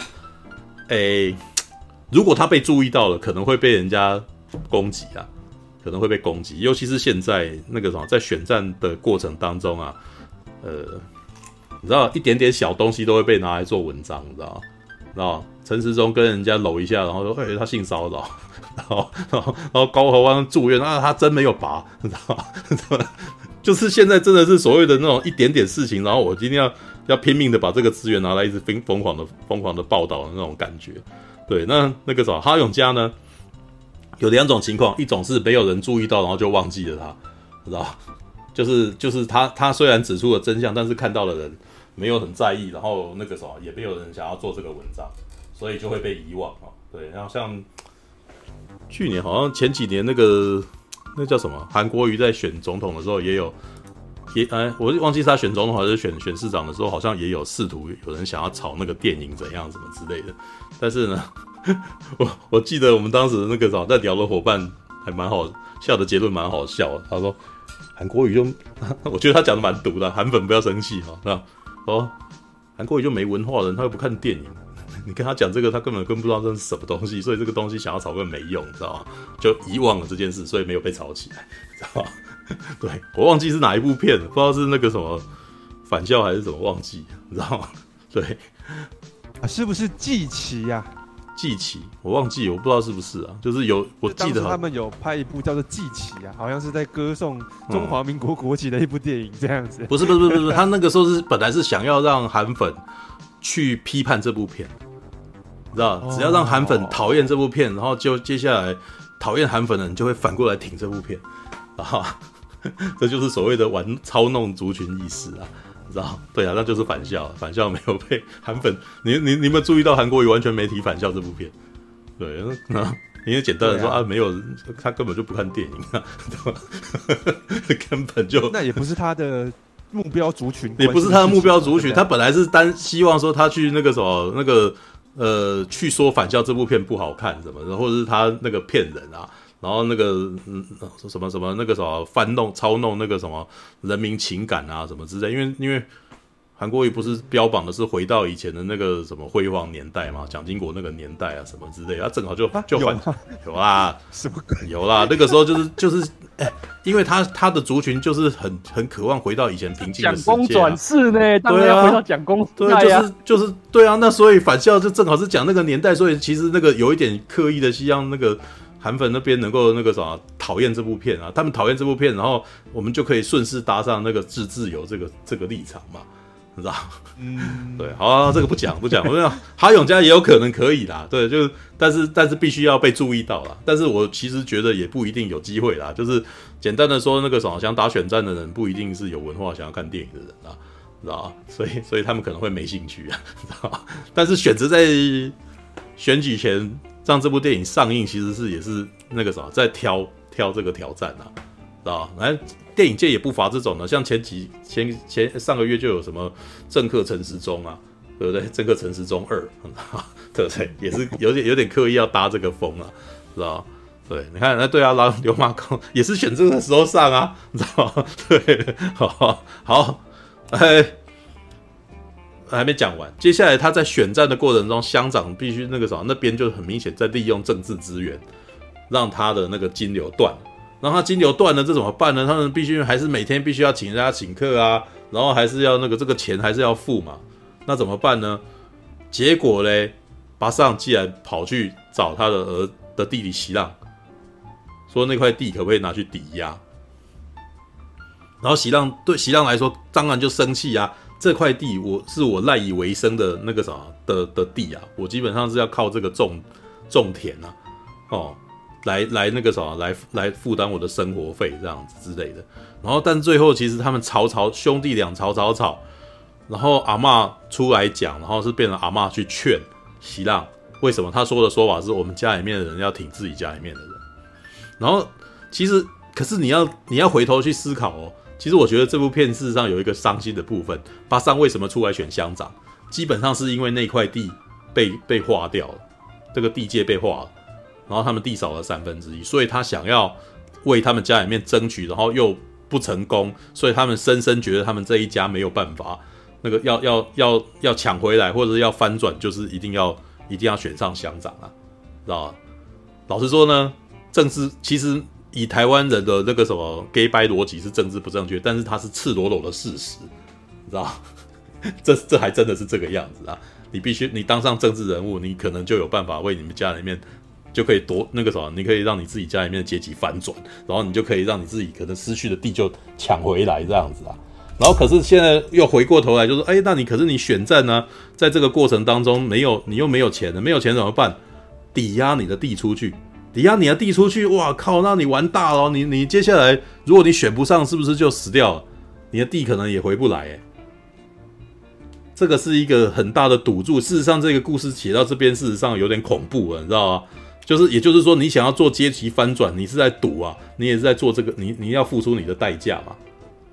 诶、如果他被注意到了，可能会被人家攻击啊，可能会被攻击。尤其是现在那个什么，在选战的过程当中啊，呃，你知道一点点小东西都会被拿来做文章，你知道吗？然后陈时中跟人家搂一下，然后说：“哎、他性骚扰。” [LAUGHS] 然后，然后，[LAUGHS] 然后高虹安住院，啊，他真没有拔，你知道吗？就是现在真的是所谓的那种一点点事情，然后我今天要要拼命的把这个资源拿来一直疯疯狂的疯狂的报道的那种感觉。对，那那个啥，哈永家呢，有两种情况，一种是没有人注意到，然后就忘记了他，知道就是就是他他虽然指出了真相，但是看到的人没有很在意，然后那个啥也没有人想要做这个文章，所以就会被遗忘啊。对，然后像。去年好像前几年那个那叫什么韩国瑜在选总统的时候也有也哎，我忘记他选总统还是选选市长的时候，好像也有试图有人想要炒那个电影怎样什么之类的。但是呢，[LAUGHS] 我我记得我们当时那个早在聊的伙伴还蛮好笑的，结论蛮好笑的。他说韩国瑜就 [LAUGHS] 我觉得他讲的蛮毒的，韩粉不要生气哈。是吧哦，韩国瑜就没文化的人，他又不看电影。[LAUGHS] 你跟他讲这个，他根本更不知道这是什么东西，所以这个东西想要炒根本没用，知道吗？就遗忘了这件事，所以没有被炒起来，[LAUGHS] 知道吗？[LAUGHS] 对，我忘记是哪一部片了，不知道是那个什么返校还是怎么，忘记，你知道吗？对，啊，是不是季奇呀？季奇，我忘记，我不知道是不是啊，就是有，我记得他们有拍一部叫做《季旗》啊，好像是在歌颂中华民国国旗的一部电影，这样子。不是，不是，不是，不是，他那个时候是本来是想要让韩粉去批判这部片。你知道，只要让韩粉讨厌这部片，然后就接下来讨厌韩粉的人就会反过来挺这部片，啊，[LAUGHS] 这就是所谓的玩操弄族群意识啊，知道？对啊，那就是返校，返校没有被韩粉，你你你有没有注意到韩国语完全没提返校这部片？对，那因为简单的说啊，啊，没有，他根本就不看电影啊，对吧？根本就那也不是他的目标族群，也不是他的目标族群，他本来是单希望说他去那个什么那个。呃，去说返校这部片不好看什么的，或者是他那个骗人啊，然后那个嗯什么什么那个什么翻弄操弄那个什么人民情感啊什么之类，因为因为。韩国瑜不是标榜的是回到以前的那个什么辉煌年代嘛，蒋经国那个年代啊什么之类，他正好就就反有 [LAUGHS] 啦，什么有啦，那个时候就是就是，哎，因为他他的族群就是很很渴望回到以前平静的世界，啊，蒋公转世呢，对啊，回到蒋公，对，就是就是对啊，那所以返校就正好是讲那个年代，所以其实那个有一点刻意的希望那个韩粉那边能够那个什么讨厌这部片啊，他们讨厌这部片，然后我们就可以顺势搭上那个自自由这个这个立场嘛。你知道？嗯，对，好、啊，这个不讲不讲。我讲哈永家也有可能可以啦，对，就，但是但是必须要被注意到啦。但是我其实觉得也不一定有机会啦。就是简单的说，那个什么想打选战的人，不一定是有文化想要看电影的人啊，知道？所以所以他们可能会没兴趣啊，知道？但是选择在选举前让这部电影上映，其实是也是那个什么在挑挑这个挑战啊，知道？来。电影界也不乏这种的，像前几前前上个月就有什么政客陈时中啊，对不对？政客陈时中二，[LAUGHS] 对不对？也是有点有点刻意要搭这个风啊，知道吧？对，你看那对啊，然后刘马公也是选这个时候上啊，你知道？[LAUGHS] 对，[LAUGHS] 好，好，哎，还没讲完，接下来他在选战的过程中，乡长必须那个什么，那边就很明显在利用政治资源，让他的那个金流断。然后他金流断了，这怎么办呢？他们必须还是每天必须要请人家请客啊，然后还是要那个这个钱还是要付嘛？那怎么办呢？结果嘞，巴桑既然跑去找他的儿的弟弟席浪，说那块地可不可以拿去抵押？然后席浪对席浪来说，当然就生气啊！这块地我是我赖以为生的那个啥的的地啊，我基本上是要靠这个种种田啊，哦。来来那个什么，来来负担我的生活费这样子之类的。然后，但最后其实他们吵吵兄弟俩吵吵吵，然后阿嬷出来讲，然后是变成阿嬷去劝席浪。为什么他说的说法是我们家里面的人要挺自己家里面的人？然后其实，可是你要你要回头去思考哦。其实我觉得这部片事实上有一个伤心的部分。巴桑为什么出来选乡长？基本上是因为那块地被被划掉了，这个地界被划了。然后他们地少了三分之一，所以他想要为他们家里面争取，然后又不成功，所以他们深深觉得他们这一家没有办法，那个要要要要抢回来，或者是要翻转，就是一定要一定要选上乡长啊，知道吧？老实说呢，政治其实以台湾人的那个什么 gay 掰逻辑是政治不正确，但是它是赤裸裸的事实，你知道？[LAUGHS] 这这还真的是这个样子啊！你必须你当上政治人物，你可能就有办法为你们家里面。就可以夺那个什么，你可以让你自己家里面的阶级翻转，然后你就可以让你自己可能失去的地就抢回来这样子啊。然后可是现在又回过头来就说，哎，那你可是你选战呢，在这个过程当中没有，你又没有钱了，没有钱怎么办？抵押你的地出去，抵押你的地出去，哇靠，那你玩大了，你你接下来如果你选不上，是不是就死掉了？你的地可能也回不来，哎，这个是一个很大的赌注。事实上，这个故事写到这边，事实上有点恐怖了，你知道吗？就是，也就是说，你想要做阶级翻转，你是在赌啊，你也是在做这个，你你要付出你的代价嘛，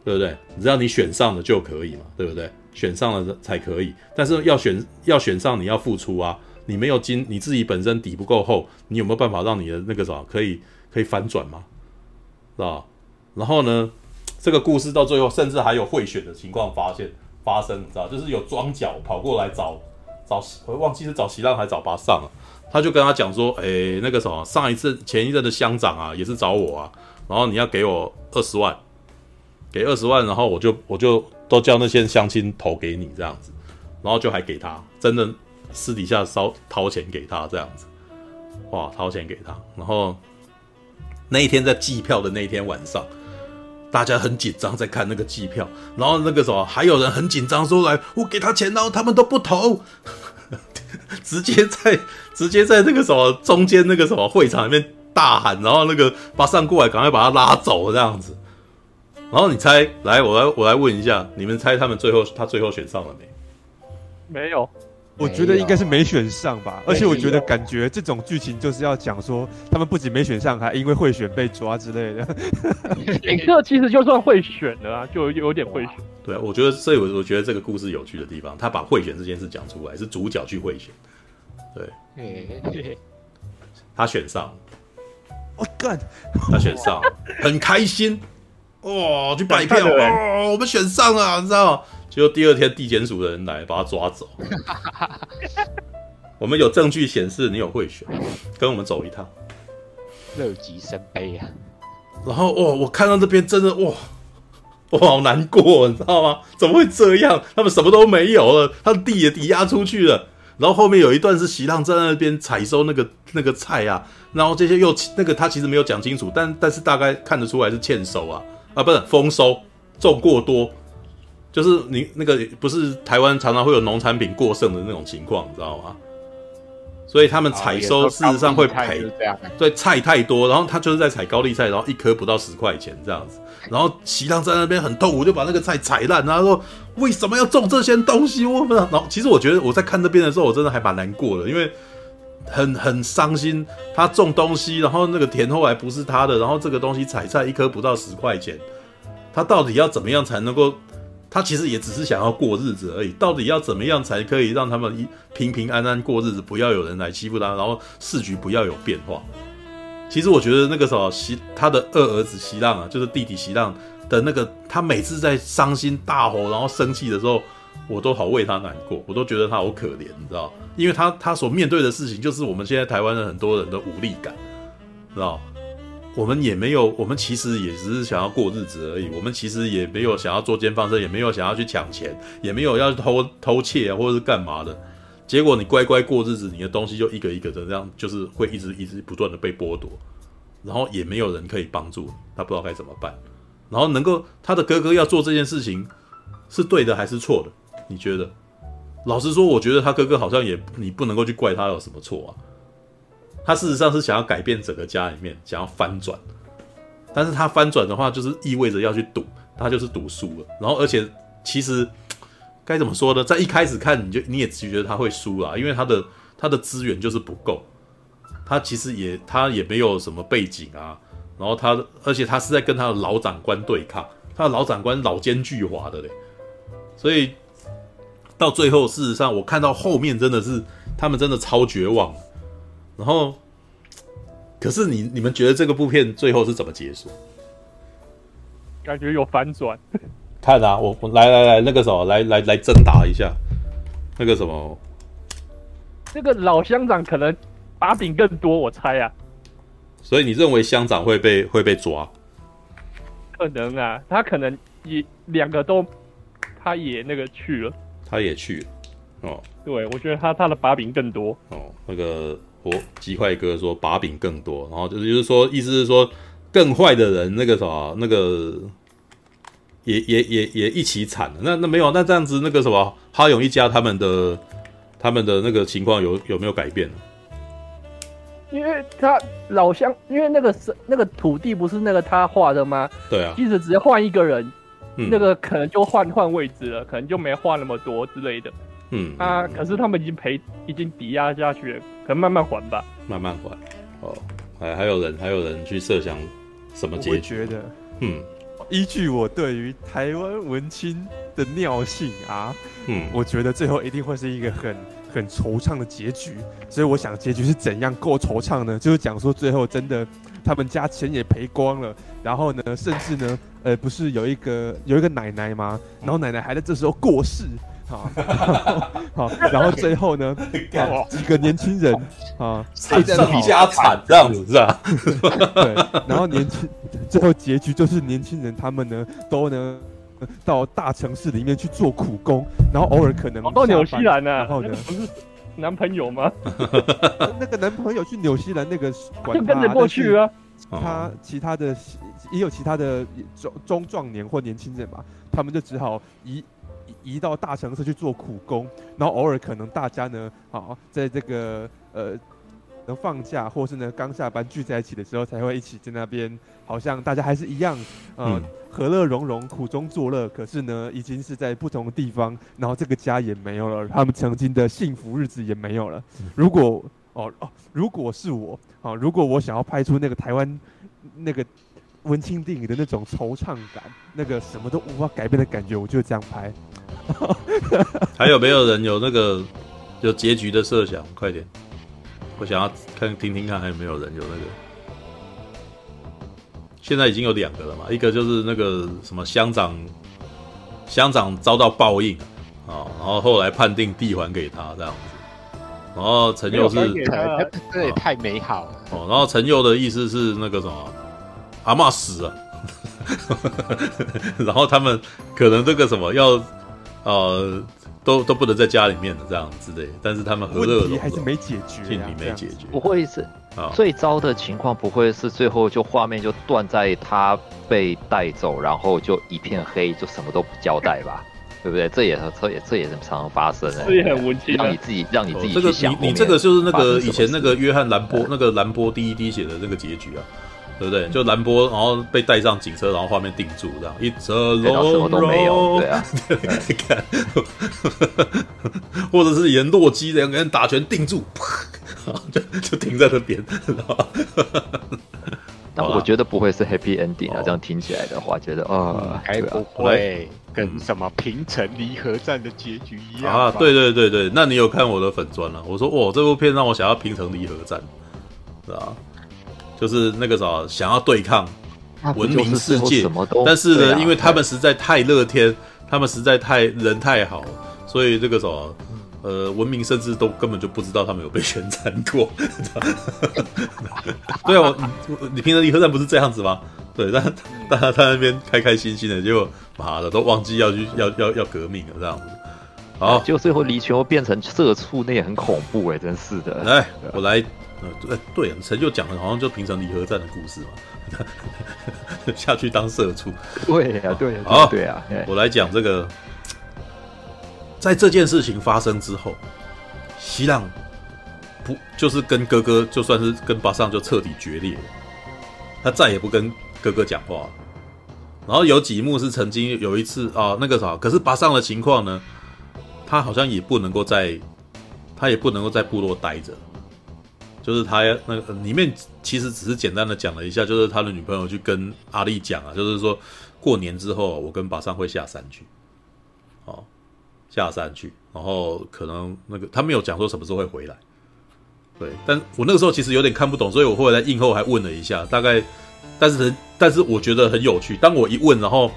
对不对？只要你选上了就可以嘛，对不对？选上了才可以，但是要选要选上，你要付出啊，你没有金，你自己本身底不够厚，你有没有办法让你的那个什么可以可以反转嘛？是吧？然后呢，这个故事到最后，甚至还有贿选的情况发现发生，你知道，就是有庄脚跑过来找找，我忘记是找席浪还是找巴上了。他就跟他讲说，诶、那个什么，上一次前一任的乡长啊，也是找我啊，然后你要给我二十万，给二十万，然后我就我就都叫那些乡亲投给你这样子，然后就还给他，真的私底下烧掏钱给他这样子，哇，掏钱给他，然后那一天在计票的那一天晚上，大家很紧张在看那个计票，然后那个什么，还有人很紧张说来，我给他钱，然后他们都不投。[LAUGHS] 直接在直接在那个什么中间那个什么会场里面大喊，然后那个巴桑过来，赶快把他拉走这样子。然后你猜，来，我来我来问一下，你们猜他们最后他最后选上了没？没有，我觉得应该是没选上吧。而且我觉得感觉这种剧情就是要讲说，他们不仅没选上，还因为贿选被抓之类的。[LAUGHS] 影射其实就算会选了啊，就有点会选。对啊，我觉得，所以我我觉得这个故事有趣的地方，他把贿选这件事讲出来，是主角去贿选，对，[LAUGHS] 他选上，我干，他选上，很开心，哇，去拜票，哦，我们选上了，你知道吗？结果第二天地检署的人来把他抓走，[LAUGHS] 我们有证据显示你有贿选，跟我们走一趟，乐极生悲啊，然后哇，我看到这边真的哇。我好难过，你知道吗？怎么会这样？他们什么都没有了，他的地也抵押出去了。然后后面有一段是席浪在那边采收那个那个菜啊，然后这些又那个他其实没有讲清楚，但但是大概看得出来是欠收啊啊，不是丰收，种过多，就是你那个不是台湾常常会有农产品过剩的那种情况，你知道吗？所以他们采收事实上会赔，对，菜太多，然后他就是在采高丽菜，然后一颗不到十块钱这样子。然后席浪在那边很痛苦，就把那个菜踩烂，然后说为什么要种这些东西？我不知道。然后其实我觉得我在看那边的时候，我真的还蛮难过的，因为很很伤心。他种东西，然后那个田后来不是他的，然后这个东西采菜一颗不到十块钱，他到底要怎么样才能够？他其实也只是想要过日子而已。到底要怎么样才可以让他们一平平安安过日子，不要有人来欺负他，然后市局不要有变化？其实我觉得那个时候席他的二儿子席浪啊，就是弟弟席浪的那个，他每次在伤心大吼然后生气的时候，我都好为他难过，我都觉得他好可怜，你知道？因为他他所面对的事情就是我们现在台湾的很多人的无力感，知道？我们也没有，我们其实也只是想要过日子而已。我们其实也没有想要作奸犯科，也没有想要去抢钱，也没有要偷偷窃啊，或者是干嘛的。结果你乖乖过日子，你的东西就一个一个的这样，就是会一直一直不断的被剥夺，然后也没有人可以帮助他，不知道该怎么办。然后能够他的哥哥要做这件事情是对的还是错的？你觉得？老实说，我觉得他哥哥好像也你不能够去怪他有什么错啊。他事实上是想要改变整个家里面，想要翻转，但是他翻转的话，就是意味着要去赌，他就是赌输了。然后，而且其实该怎么说呢？在一开始看，你就你也觉得他会输啦，因为他的他的资源就是不够，他其实也他也没有什么背景啊。然后他，而且他是在跟他的老长官对抗，他的老长官老奸巨猾的嘞，所以到最后，事实上我看到后面真的是他们真的超绝望。然后，可是你你们觉得这个部片最后是怎么结束？感觉有反转。看啊，我我来来来，那个什么，来来来争打一下，那个什么，这个老乡长可能把柄更多，我猜啊。所以你认为乡长会被会被抓？可能啊，他可能也两个都，他也那个去了，他也去了哦。对，我觉得他他的把柄更多哦，那个。我极坏哥说把柄更多，然后就是就是说，意思是说更坏的人那个什么那个也也也也一起惨了。那那没有，那这样子那个什么哈勇一家他们的他们的那个情况有有没有改变呢？因为他老乡，因为那个是那个土地不是那个他画的吗？对啊，即使只要换一个人，嗯、那个可能就换换位置了，可能就没画那么多之类的。嗯，啊，可是他们已经赔，已经抵押下去了，可能慢慢还吧。慢慢还，哦，还还有人，还有人去设想什么结局？我觉得，嗯，依据我对于台湾文青的尿性啊，嗯，我觉得最后一定会是一个很很惆怅的结局。所以我想结局是怎样够惆怅呢？就是讲说最后真的他们家钱也赔光了，然后呢，甚至呢，呃，不是有一个有一个奶奶吗？然后奶奶还在这时候过世。好，[LAUGHS] 好，然后最后呢，[LAUGHS] 几个年轻人啊，惨上加惨这样子是吧？对，然后年轻，[LAUGHS] 最后结局就是年轻人他们呢都呢到大城市里面去做苦工，然后偶尔可能到纽西兰呢，然后呢不是男朋友吗？那个男朋友去纽西兰那个就跟着过去啊。他其他的也有其他的中中壮年或年轻人嘛，他们就只好移。移到大城市去做苦工，然后偶尔可能大家呢，好在这个呃能放假，或是呢刚下班聚在一起的时候，才会一起在那边，好像大家还是一样，呃、嗯，和乐融融，苦中作乐。可是呢，已经是在不同的地方，然后这个家也没有了，他们曾经的幸福日子也没有了。如果哦哦，如果是我，啊，如果我想要拍出那个台湾那个。文青电影的那种惆怅感，那个什么都无法改变的感觉，我就这样拍。[LAUGHS] 还有没有人有那个有结局的设想？快点，我想要看听听看，还有没有人有那个？现在已经有两个了嘛，一个就是那个什么乡长，乡长遭到报应啊，然后后来判定地还给他这样子，然后陈佑是，这也太美好了哦。然后陈佑的意思是那个什么？阿嬷死了，[LAUGHS] 然后他们可能这个什么要呃都都不能在家里面的这样之类，但是他们和乐融融。还是没解决，问题没解决，不会是啊。最糟的情况，不会是最后就画面就断在他被带走，然后就一片黑，就什么都不交代吧，[LAUGHS] 对不对？这也这也这也是常常发生的，这也很温馨，让你自己让你自己去想，你你这个就是那个以前那个约翰兰波那个兰波第一滴血的那个结局啊。对不对？就兰波，然后被带上警车，然后画面定住，这样一车龙什么都没有，对啊，你看，[LAUGHS] 或者是演洛基两个人打拳定住，[LAUGHS] 就就停在那边。[LAUGHS] 但我觉得不会是 happy ending 啊，这样听起来的话，觉得啊，还不会跟什么平城离合战的结局一样啊？对对对对，那你有看我的粉砖了？我说哇，这部片让我想要平城离合战，是吧？就是那个啥，想要对抗文明世界，但是呢，因为他们实在太乐天，他们实在太人太好，所以这个什么，呃，文明甚至都根本就不知道他们有被宣战过。[LAUGHS] 对啊，我你平常离合战不是这样子吗？对，但但他在那边开开心心的，结果妈的都忘记要去要要要革命了这样子。好，就最后离群又变成社畜，那也很恐怖哎，真是的。来，我来，呃，对对，陈就讲的好像就平常离合战的故事嘛，[LAUGHS] 下去当社畜。对呀，对呀，好，对呀。我来讲这个，在这件事情发生之后，西浪不就是跟哥哥就算是跟巴尚就彻底决裂了，他再也不跟哥哥讲话。然后有几幕是曾经有一次啊，那个啥，可是巴尚的情况呢？他好像也不能够在，他也不能够在部落待着，就是他那个里面其实只是简单的讲了一下，就是他的女朋友去跟阿丽讲啊，就是说过年之后我跟巴桑会下山去，哦，下山去，然后可能那个他没有讲说什么时候会回来，对，但我那个时候其实有点看不懂，所以我后来在映后还问了一下，大概，但是但是我觉得很有趣，当我一问，然后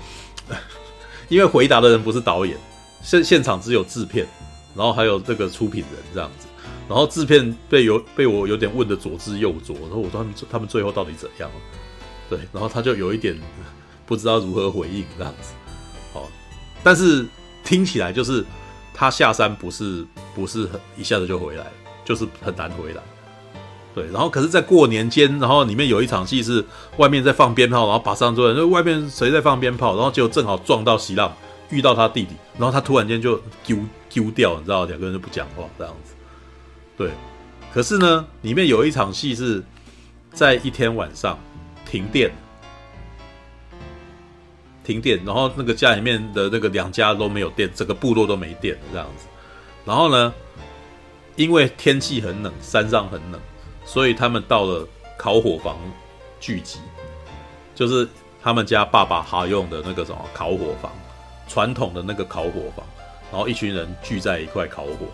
[LAUGHS] 因为回答的人不是导演。现现场只有制片，然后还有这个出品人这样子，然后制片被有被我有点问的左支右左，然后我说他们他们最后到底怎样？对，然后他就有一点不知道如何回应这样子。好，但是听起来就是他下山不是不是很一下子就回来，就是很难回来。对，然后可是，在过年间，然后里面有一场戏是外面在放鞭炮，然后把上桌人，就外面谁在放鞭炮，然后结果正好撞到席浪。遇到他弟弟，然后他突然间就丢丢掉，你知道，两个人就不讲话这样子。对，可是呢，里面有一场戏是在一天晚上停电，停电，然后那个家里面的那个两家都没有电，整个部落都没电这样子。然后呢，因为天气很冷，山上很冷，所以他们到了烤火房聚集，就是他们家爸爸哈用的那个什么烤火房。传统的那个烤火房，然后一群人聚在一块烤火，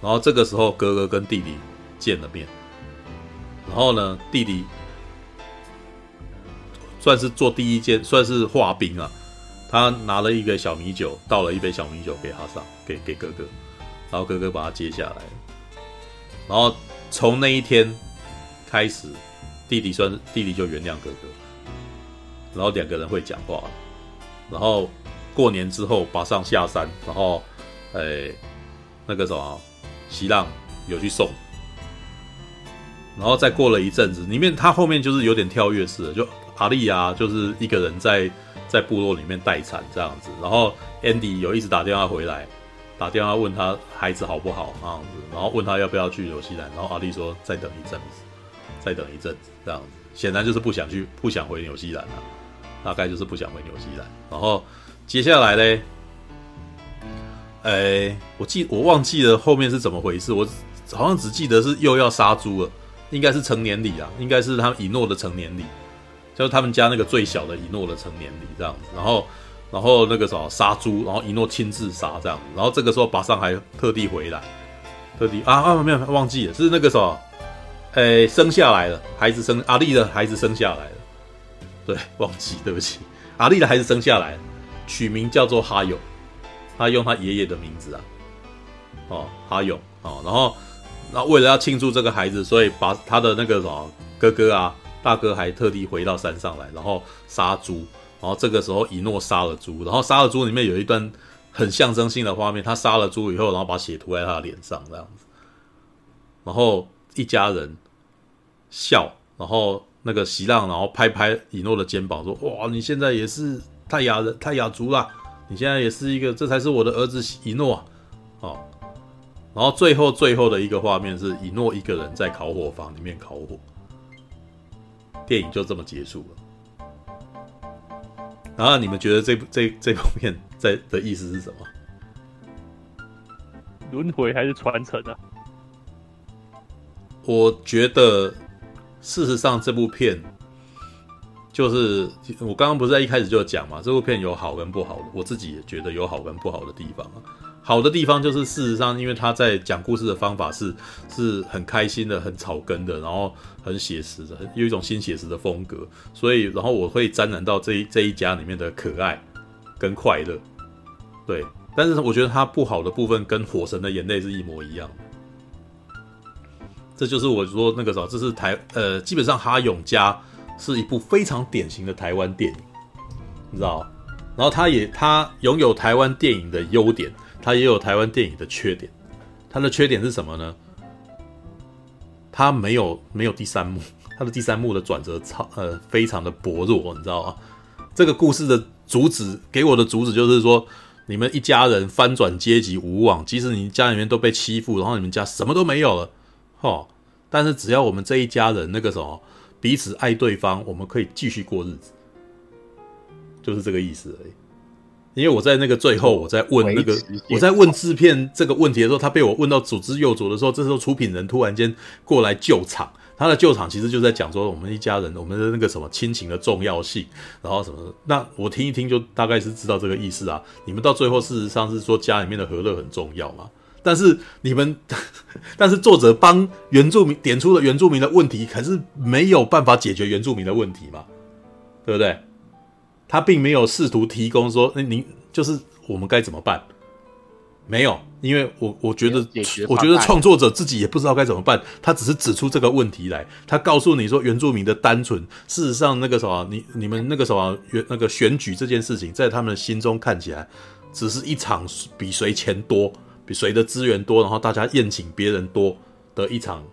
然后这个时候哥哥跟弟弟见了面，然后呢，弟弟算是做第一件，算是化冰啊，他拿了一个小米酒，倒了一杯小米酒给他上，给给哥哥，然后哥哥把他接下来，然后从那一天开始，弟弟算弟弟就原谅哥哥，然后两个人会讲话，然后。过年之后，马上下山，然后，诶、那个什么，西浪有去送，然后再过了一阵子，里面他后面就是有点跳跃式的，就阿丽啊，就是一个人在在部落里面待产这样子，然后 Andy 有一直打电话回来，打电话问他孩子好不好这样子，然后问他要不要去纽西兰，然后阿丽说再等一阵子，再等一阵子这样子，显然就是不想去，不想回纽西兰了，大概就是不想回纽西兰，然后。接下来嘞，哎、我记我忘记了后面是怎么回事，我好像只记得是又要杀猪了，应该是成年礼啊，应该是他们以诺的成年礼，就是他们家那个最小的以诺的成年礼这样子，然后然后那个什么杀猪，然后以诺亲自杀这样子，然后这个时候巴桑还特地回来，特地啊啊没有忘记了，是那个什么，哎、生下来了，孩子生阿丽的孩子生下来了，对，忘记对不起，阿丽的孩子生下来了。取名叫做哈勇，他用他爷爷的名字啊，哦，哈勇。哦，然后，那为了要庆祝这个孩子，所以把他的那个什么哥哥啊，大哥还特地回到山上来，然后杀猪，然后这个时候以诺杀了猪，然后杀了猪里面有一段很象征性的画面，他杀了猪以后，然后把血涂在他的脸上这样子，然后一家人笑，然后那个席浪，然后拍拍以诺的肩膀说：“哇，你现在也是。”泰雅人，泰雅族啦！你现在也是一个，这才是我的儿子以诺啊！哦，然后最后最后的一个画面是以诺一个人在烤火房里面烤火，电影就这么结束了。然后你们觉得这部这这部片在的意思是什么？轮回还是传承啊？我觉得事实上这部片。就是我刚刚不是在一开始就讲嘛，这部片有好跟不好的，我自己也觉得有好跟不好的地方啊。好的地方就是事实上，因为他在讲故事的方法是是很开心的、很草根的，然后很写实的，有一种新写实的风格，所以然后我会沾染到这一这一家里面的可爱跟快乐。对，但是我觉得它不好的部分跟《火神的眼泪》是一模一样的。这就是我说那个时候，这是台呃，基本上哈永家是一部非常典型的台湾电影，你知道？然后它也它拥有台湾电影的优点，它也有台湾电影的缺点。它的缺点是什么呢？它没有没有第三幕，它的第三幕的转折超呃非常的薄弱，你知道吗？这个故事的主旨给我的主旨就是说，你们一家人翻转阶级无望，即使你家里面都被欺负，然后你们家什么都没有了。哦，但是只要我们这一家人那个什么彼此爱对方，我们可以继续过日子，就是这个意思而已。因为我在那个最后，我在问那个我在问制片这个问题的时候，他被我问到左支右左的时候，这时候出品人突然间过来救场。他的救场其实就在讲说我们一家人，我们的那个什么亲情的重要性，然后什么。那我听一听就大概是知道这个意思啊。你们到最后事实上是说家里面的和乐很重要嘛？但是你们，[LAUGHS] 但是作者帮原住民点出了原住民的问题，可是没有办法解决原住民的问题嘛？对不对？他并没有试图提供说，那您就是我们该怎么办？没有，因为我我觉得，我觉得创作者自己也不知道该怎么办。他只是指出这个问题来，他告诉你说，原住民的单纯，事实上那个什么，你你们那个什么，原那个选举这件事情，在他们心中看起来，只是一场比谁钱多。谁的资源多，然后大家宴请别人多的一场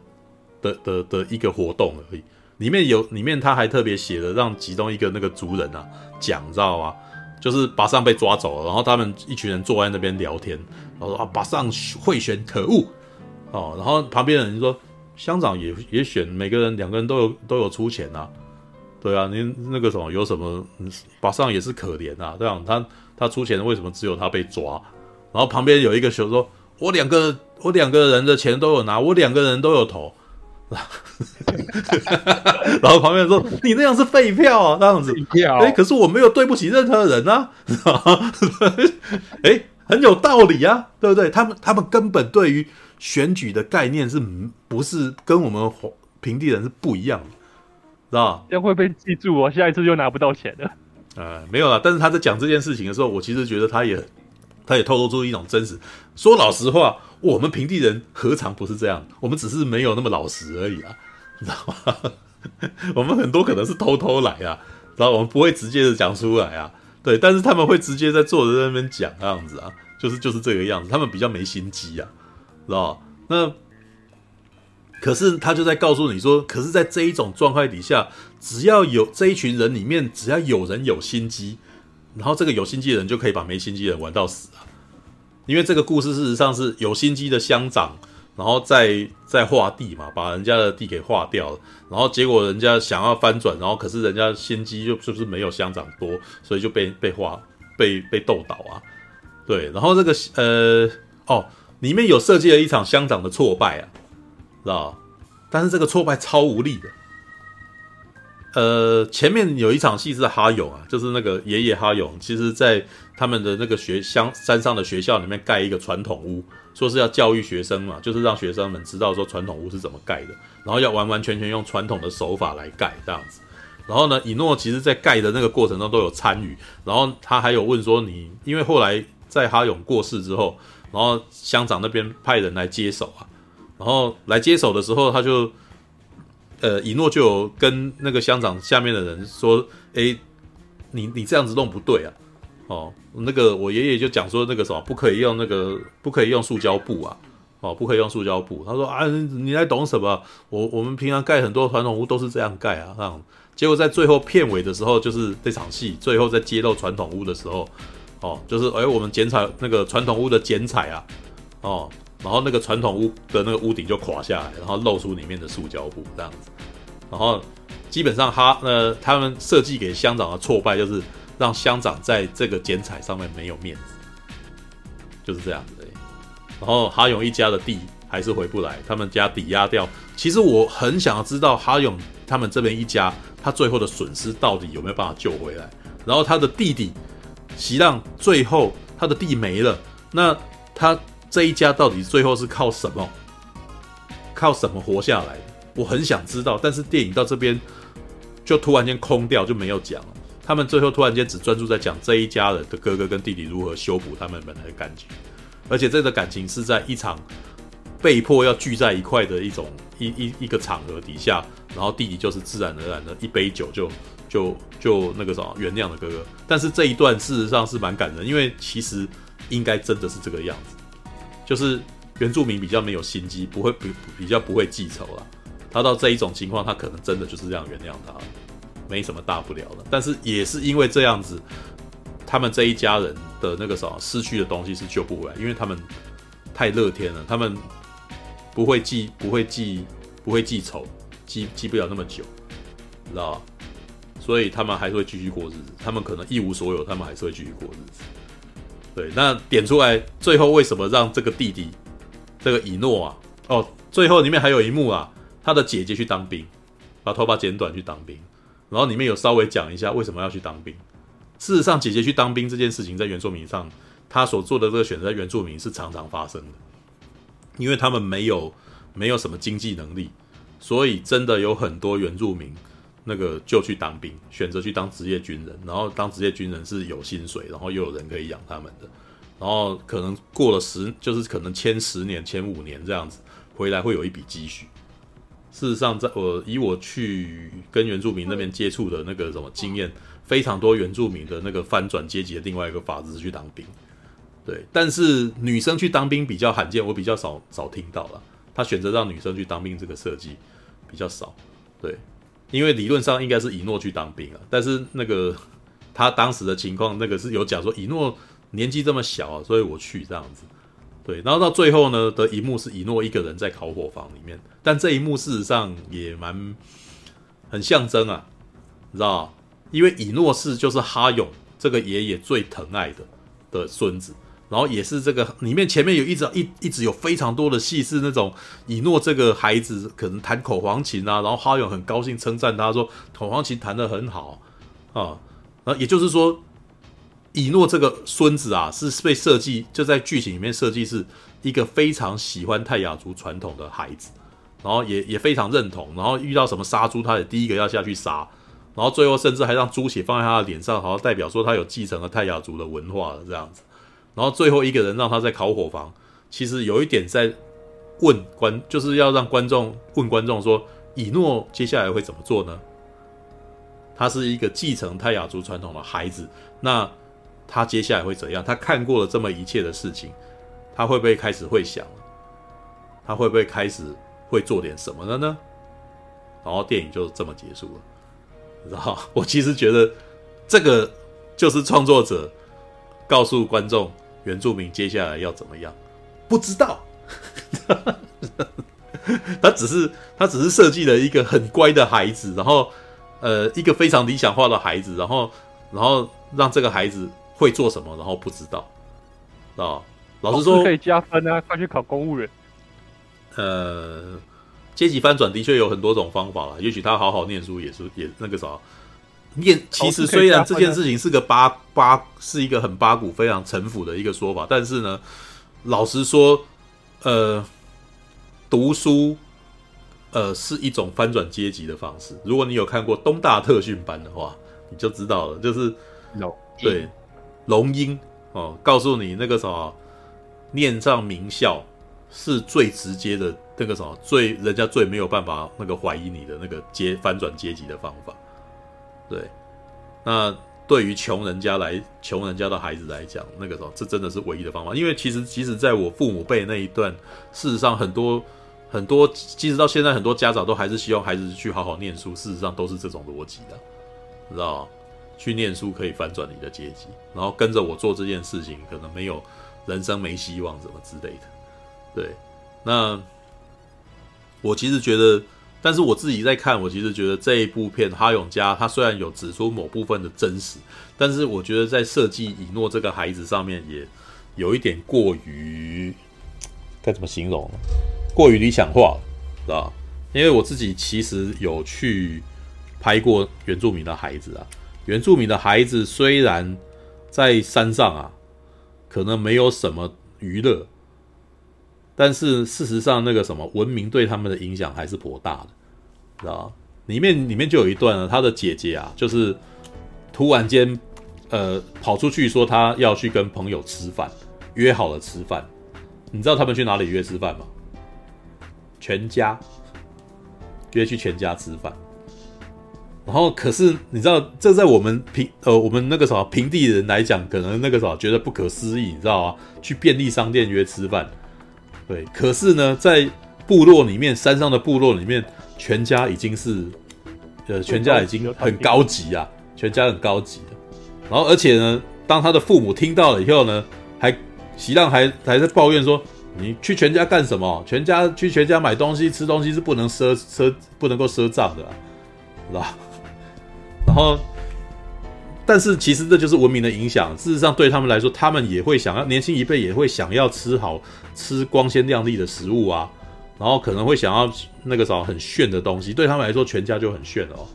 的的的一个活动而已。里面有里面他还特别写了，让其中一个那个族人啊讲，知道吗？就是巴桑被抓走了，然后他们一群人坐在那边聊天，然后说啊巴桑贿选可恶哦，然后旁边的人说乡长也也选，每个人两个人都有都有出钱啊，对啊，您那个什么有什么巴桑也是可怜啊，这样他他出钱，为什么只有他被抓？然后旁边有一个熊说：“我两个我两个人的钱都有拿，我两个人都有投。[LAUGHS] ”然后旁边说：“你那样是废票啊，[LAUGHS] 那样子。”哎，可是我没有对不起任何人啊，[LAUGHS] 哎，很有道理啊，对不对？他们他们根本对于选举的概念是不是跟我们平地人是不一样的，知道这样会被记住哦，下一次就拿不到钱了。呃，没有了，但是他在讲这件事情的时候，我其实觉得他也。他也透露出一种真实。说老实话，我们平地人何尝不是这样？我们只是没有那么老实而已啊，你知道吗？[LAUGHS] 我们很多可能是偷偷来啊，然后我们不会直接的讲出来啊。对，但是他们会直接在坐着在那边讲这样子啊，就是就是这个样子。他们比较没心机啊，知道那可是他就在告诉你说，可是，在这一种状态底下，只要有这一群人里面，只要有人有心机。然后这个有心机的人就可以把没心机的人玩到死啊！因为这个故事事实上是有心机的乡长，然后在在划地嘛，把人家的地给划掉了，然后结果人家想要翻转，然后可是人家心机就是不是没有乡长多，所以就被被划被被斗倒啊！对，然后这个呃哦，里面有设计了一场乡长的挫败啊，知道？但是这个挫败超无力的。呃，前面有一场戏是哈勇啊，就是那个爷爷哈勇，其实在他们的那个学乡山上的学校里面盖一个传统屋，说是要教育学生嘛，就是让学生们知道说传统屋是怎么盖的，然后要完完全全用传统的手法来盖这样子。然后呢，以诺其实在盖的那个过程中都有参与，然后他还有问说你，因为后来在哈勇过世之后，然后乡长那边派人来接手啊，然后来接手的时候他就。呃，以诺就有跟那个乡长下面的人说：“诶，你你这样子弄不对啊！哦，那个我爷爷就讲说那个什么不可以用那个不可以用塑胶布啊！哦，不可以用塑胶布。他说啊，你还懂什么？我我们平常盖很多传统屋都是这样盖啊，这样。结果在最后片尾的时候，就是这场戏最后在揭露传统屋的时候，哦，就是诶，我们剪彩那个传统屋的剪彩啊，哦。”然后那个传统屋的那个屋顶就垮下来，然后露出里面的塑胶布这样子。然后基本上哈呃他们设计给乡长的挫败就是让乡长在这个剪彩上面没有面子，就是这样子。然后哈勇一家的地还是回不来，他们家抵押掉。其实我很想要知道哈勇他们这边一家他最后的损失到底有没有办法救回来。然后他的弟弟席让最后他的地没了，那他。这一家到底最后是靠什么？靠什么活下来的？我很想知道，但是电影到这边就突然间空掉，就没有讲了。他们最后突然间只专注在讲这一家人的哥哥跟弟弟如何修补他们本来的感情，而且这个感情是在一场被迫要聚在一块的一种一一一个场合底下，然后弟弟就是自然而然的一杯酒就就就那个什么原谅了哥哥。但是这一段事实上是蛮感人，因为其实应该真的是这个样子，就是原住民比较没有心机，不会比比较不会记仇了。他到这一种情况，他可能真的就是这样原谅他了。没什么大不了的，但是也是因为这样子，他们这一家人的那个什么失去的东西是救不回来，因为他们太乐天了，他们不会记，不会记，不会记仇，记记不了那么久，知道吧？所以他们还是会继续过日子，他们可能一无所有，他们还是会继续过日子。对，那点出来最后为什么让这个弟弟，这个以诺啊，哦，最后里面还有一幕啊，他的姐姐去当兵，把头发剪短去当兵。然后里面有稍微讲一下为什么要去当兵。事实上，姐姐去当兵这件事情，在原住民上，他所做的这个选择，在原住民是常常发生的，因为他们没有没有什么经济能力，所以真的有很多原住民那个就去当兵，选择去当职业军人。然后当职业军人是有薪水，然后又有人可以养他们的。然后可能过了十，就是可能签十年、签五年这样子，回来会有一笔积蓄。事实上，在我以我去跟原住民那边接触的那个什么经验，非常多原住民的那个翻转阶级的另外一个法子是去当兵，对。但是女生去当兵比较罕见，我比较少少听到了。他选择让女生去当兵这个设计比较少，对。因为理论上应该是以诺去当兵啊，但是那个 [LAUGHS] 他当时的情况，那个是有讲说以诺年纪这么小啊，所以我去这样子。对，然后到最后呢的一幕是以诺一个人在烤火房里面，但这一幕事实上也蛮很象征啊，你知道，因为以诺是就是哈勇这个爷爷最疼爱的的孙子，然后也是这个里面前面有一直一一直有非常多的戏是那种以诺这个孩子可能弹口簧琴啊，然后哈勇很高兴称赞他说口簧琴弹得很好啊，那也就是说。以诺这个孙子啊，是被设计就在剧情里面设计是一个非常喜欢泰雅族传统的孩子，然后也也非常认同，然后遇到什么杀猪，他也第一个要下去杀，然后最后甚至还让猪血放在他的脸上，好像代表说他有继承了泰雅族的文化这样子。然后最后一个人让他在烤火房，其实有一点在问观，就是要让观众问观众说，以诺接下来会怎么做呢？他是一个继承泰雅族传统的孩子，那。他接下来会怎样？他看过了这么一切的事情，他会不会开始会想？他会不会开始会做点什么了呢？然后电影就这么结束了。然后我其实觉得这个就是创作者告诉观众原住民接下来要怎么样，不知道。[LAUGHS] 他只是他只是设计了一个很乖的孩子，然后呃一个非常理想化的孩子，然后然后让这个孩子。会做什么，然后不知道，啊，老实说可以加分啊，快去考公务员。呃，阶级翻转的确有很多种方法了，也许他好好念书也是也那个啥，念其实虽然这件事情是个八八是一个很八股非常城府的一个说法，但是呢，老实说，呃，读书，呃，是一种翻转阶级的方式。如果你有看过东大特训班的话，你就知道了，就是 no 对。龙鹰哦，告诉你那个什么，念上名校是最直接的那个什么，最人家最没有办法那个怀疑你的那个阶翻转阶级的方法。对，那对于穷人家来，穷人家的孩子来讲，那个时候，这真的是唯一的方法。因为其实，即使在我父母辈那一段，事实上很多很多，即使到现在，很多家长都还是希望孩子去好好念书。事实上，都是这种逻辑的，你知道？去念书可以反转你的阶级，然后跟着我做这件事情，可能没有人生没希望什么之类的。对，那我其实觉得，但是我自己在看，我其实觉得这一部片哈永家他虽然有指出某部分的真实，但是我觉得在设计以诺这个孩子上面也有一点过于该怎么形容？过于理想化了，是吧？因为我自己其实有去拍过原住民的孩子啊。原住民的孩子虽然在山上啊，可能没有什么娱乐，但是事实上那个什么文明对他们的影响还是颇大的，知道吗？里面里面就有一段啊，他的姐姐啊，就是突然间呃跑出去说他要去跟朋友吃饭，约好了吃饭。你知道他们去哪里约吃饭吗？全家约去全家吃饭。然后可是你知道，这在我们平呃我们那个什么平地人来讲，可能那个什么觉得不可思议，你知道吗？去便利商店约吃饭，对。可是呢，在部落里面，山上的部落里面，全家已经是呃全家已经很高级啊，全家很高级了。然后而且呢，当他的父母听到了以后呢，还席浪还还在抱怨说：“你去全家干什么？全家去全家买东西吃东西是不能赊赊不能够赊账的，知道？” [LAUGHS] 然后，但是其实这就是文明的影响。事实上，对他们来说，他们也会想要年轻一辈也会想要吃好吃光鲜亮丽的食物啊。然后可能会想要那个啥很炫的东西。对他们来说，全家就很炫哦。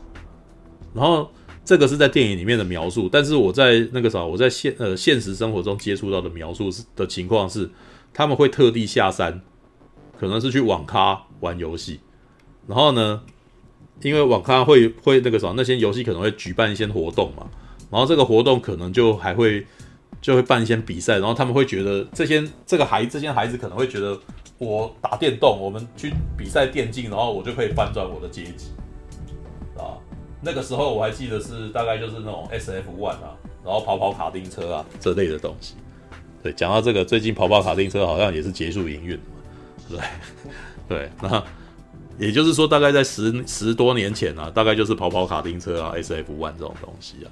然后这个是在电影里面的描述，但是我在那个啥，我在现呃现实生活中接触到的描述是的情况是，他们会特地下山，可能是去网咖玩游戏，然后呢。因为网咖会会那个啥，那些游戏可能会举办一些活动嘛，然后这个活动可能就还会就会办一些比赛，然后他们会觉得这些这个孩这些孩子可能会觉得我打电动，我们去比赛电竞，然后我就可以翻转我的阶级啊。那个时候我还记得是大概就是那种 S.F. One 啊，然后跑跑卡丁车啊这类的东西。对，讲到这个，最近跑跑卡丁车好像也是结束营运，对 [LAUGHS] 对，那。也就是说，大概在十十多年前啊，大概就是跑跑卡丁车啊 S.F. One 这种东西啊。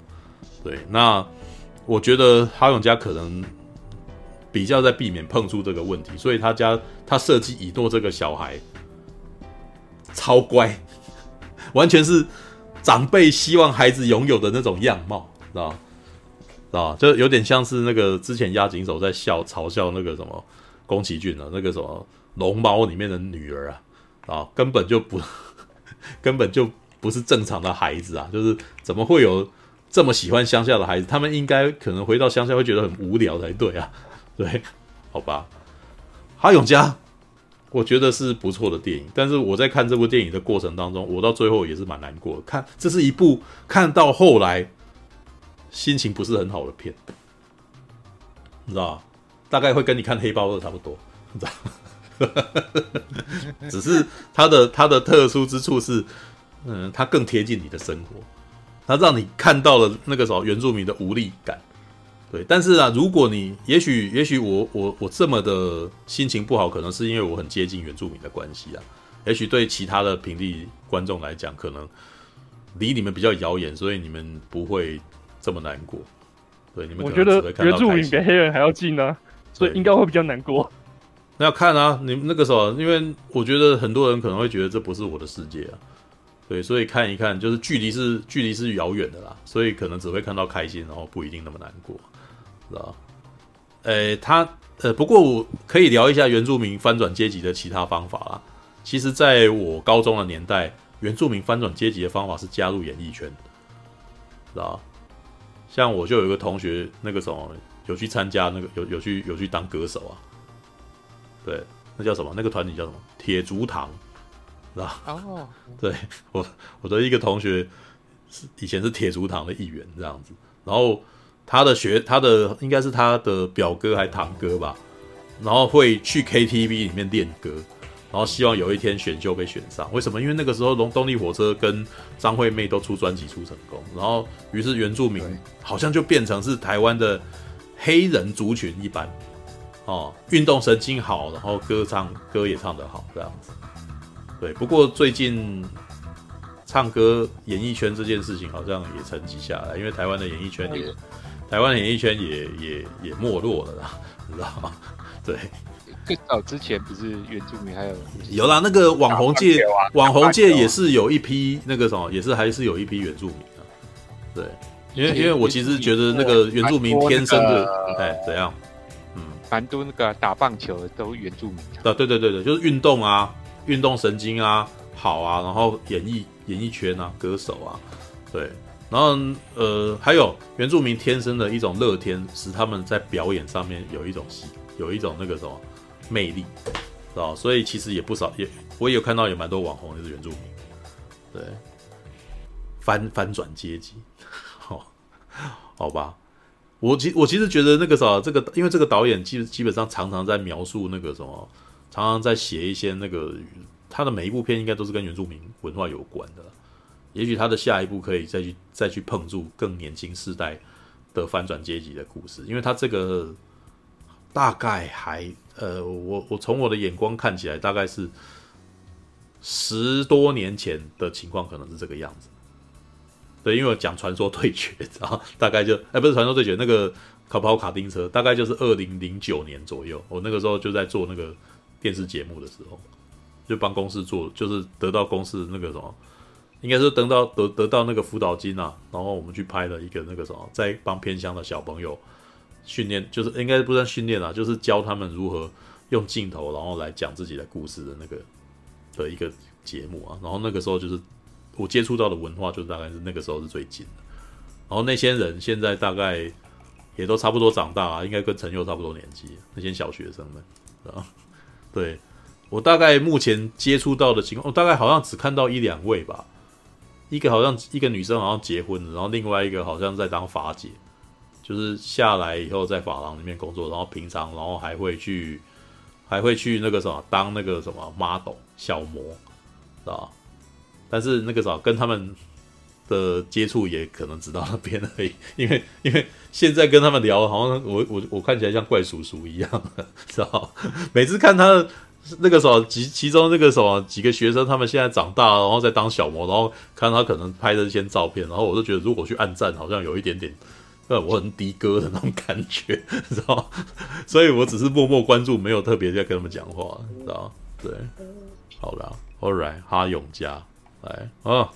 对，那我觉得哈永家可能比较在避免碰触这个问题，所以他家他设计以诺这个小孩超乖，[LAUGHS] 完全是长辈希望孩子拥有的那种样貌，知道知道就有点像是那个之前押井守在笑嘲笑那个什么宫崎骏啊，那个什么龙猫里面的女儿啊。啊，根本就不，[LAUGHS] 根本就不是正常的孩子啊！就是怎么会有这么喜欢乡下的孩子？他们应该可能回到乡下会觉得很无聊才对啊。对，好吧。哈永家，我觉得是不错的电影，但是我在看这部电影的过程当中，我到最后也是蛮难过的。看，这是一部看到后来心情不是很好的片，你知道吗？大概会跟你看《黑豹二》差不多，你知道？[LAUGHS] 只是它的它的特殊之处是，嗯，它更贴近你的生活，它让你看到了那个时候原住民的无力感，对。但是啊，如果你也许也许我我我这么的心情不好，可能是因为我很接近原住民的关系啊。也许对其他的平地观众来讲，可能离你们比较遥远，所以你们不会这么难过。对，你们我觉得原住民比黑人还要近呢，啊，所以应该会比较难过。[LAUGHS] 那要看啊，你那个时候，因为我觉得很多人可能会觉得这不是我的世界啊，对，所以看一看，就是距离是距离是遥远的啦，所以可能只会看到开心，然后不一定那么难过，知道？诶，他呃，不过我可以聊一下原住民翻转阶级的其他方法啦。其实，在我高中的年代，原住民翻转阶级的方法是加入演艺圈，知道？像我就有一个同学，那个什么有去参加那个有有去有去当歌手啊。对，那叫什么？那个团体叫什么？铁竹堂，是吧？哦，oh. [LAUGHS] 对我我的一个同学是以前是铁竹堂的一员，这样子。然后他的学，他的应该是他的表哥还堂哥吧。然后会去 KTV 里面练歌，然后希望有一天选秀被选上。为什么？因为那个时候龙动力火车跟张惠妹都出专辑出成功，然后于是原住民好像就变成是台湾的黑人族群一般。哦，运动神经好，然后歌唱歌也唱得好，这样子。对，不过最近唱歌演艺圈这件事情好像也沉寂下来，因为台湾的演艺圈也，台湾的演艺圈也也也没落了啦，你知道吗？对，更早之前不是原住民还有有啦，那个网红界，网红界也是有一批那个什么，也是还是有一批原住民啊。对，因为因为我其实觉得那个原住民天生的，哎，怎样？嗯蛮多那个打棒球的都原住民啊，对对对对，就是运动啊，运动神经啊好啊，然后演艺演艺圈啊，歌手啊，对，然后呃还有原住民天生的一种乐天，使他们在表演上面有一种戏，有一种那个什么魅力，知道？所以其实也不少，也我也有看到有蛮多网红就是原住民，对，翻翻转阶级，好，好吧。我其我其实觉得那个啥，这个因为这个导演基基本上常常在描述那个什么，常常在写一些那个他的每一部片应该都是跟原住民文化有关的。也许他的下一步可以再去再去碰触更年轻世代的翻转阶级的故事，因为他这个大概还呃，我我从我的眼光看起来大概是十多年前的情况，可能是这个样子。对，因为我讲传说对决，然后大概就哎，不是传说对决，那个卡跑卡丁车，大概就是二零零九年左右。我那个时候就在做那个电视节目的时候，就帮公司做，就是得到公司那个什么，应该是等到得得到那个辅导金啊，然后我们去拍了一个那个什么，在帮偏乡的小朋友训练，就是应该不算训练啊，就是教他们如何用镜头，然后来讲自己的故事的那个的一个节目啊。然后那个时候就是。我接触到的文化就大概是那个时候是最近的，然后那些人现在大概也都差不多长大啊，应该跟陈佑差不多年纪，那些小学生们啊，对，我大概目前接触到的情况，我大概好像只看到一两位吧，一个好像一个女生好像结婚了，然后另外一个好像在当发姐，就是下来以后在发廊里面工作，然后平常然后还会去还会去那个什么当那个什么 model 小模，是吧？但是那个啥，跟他们的接触也可能只到那边而已，因为因为现在跟他们聊，好像我我我看起来像怪叔叔一样，知道？每次看他的那个时候，其其中那个什么几个学生，他们现在长大了，然后在当小模，然后看他可能拍的一些照片，然后我就觉得，如果去暗赞，好像有一点点，呃，我很的哥的那种感觉，[LAUGHS] 知道？所以我只是默默关注，没有特别在跟他们讲话，知道？对，好了，All right，哈永家。来啊，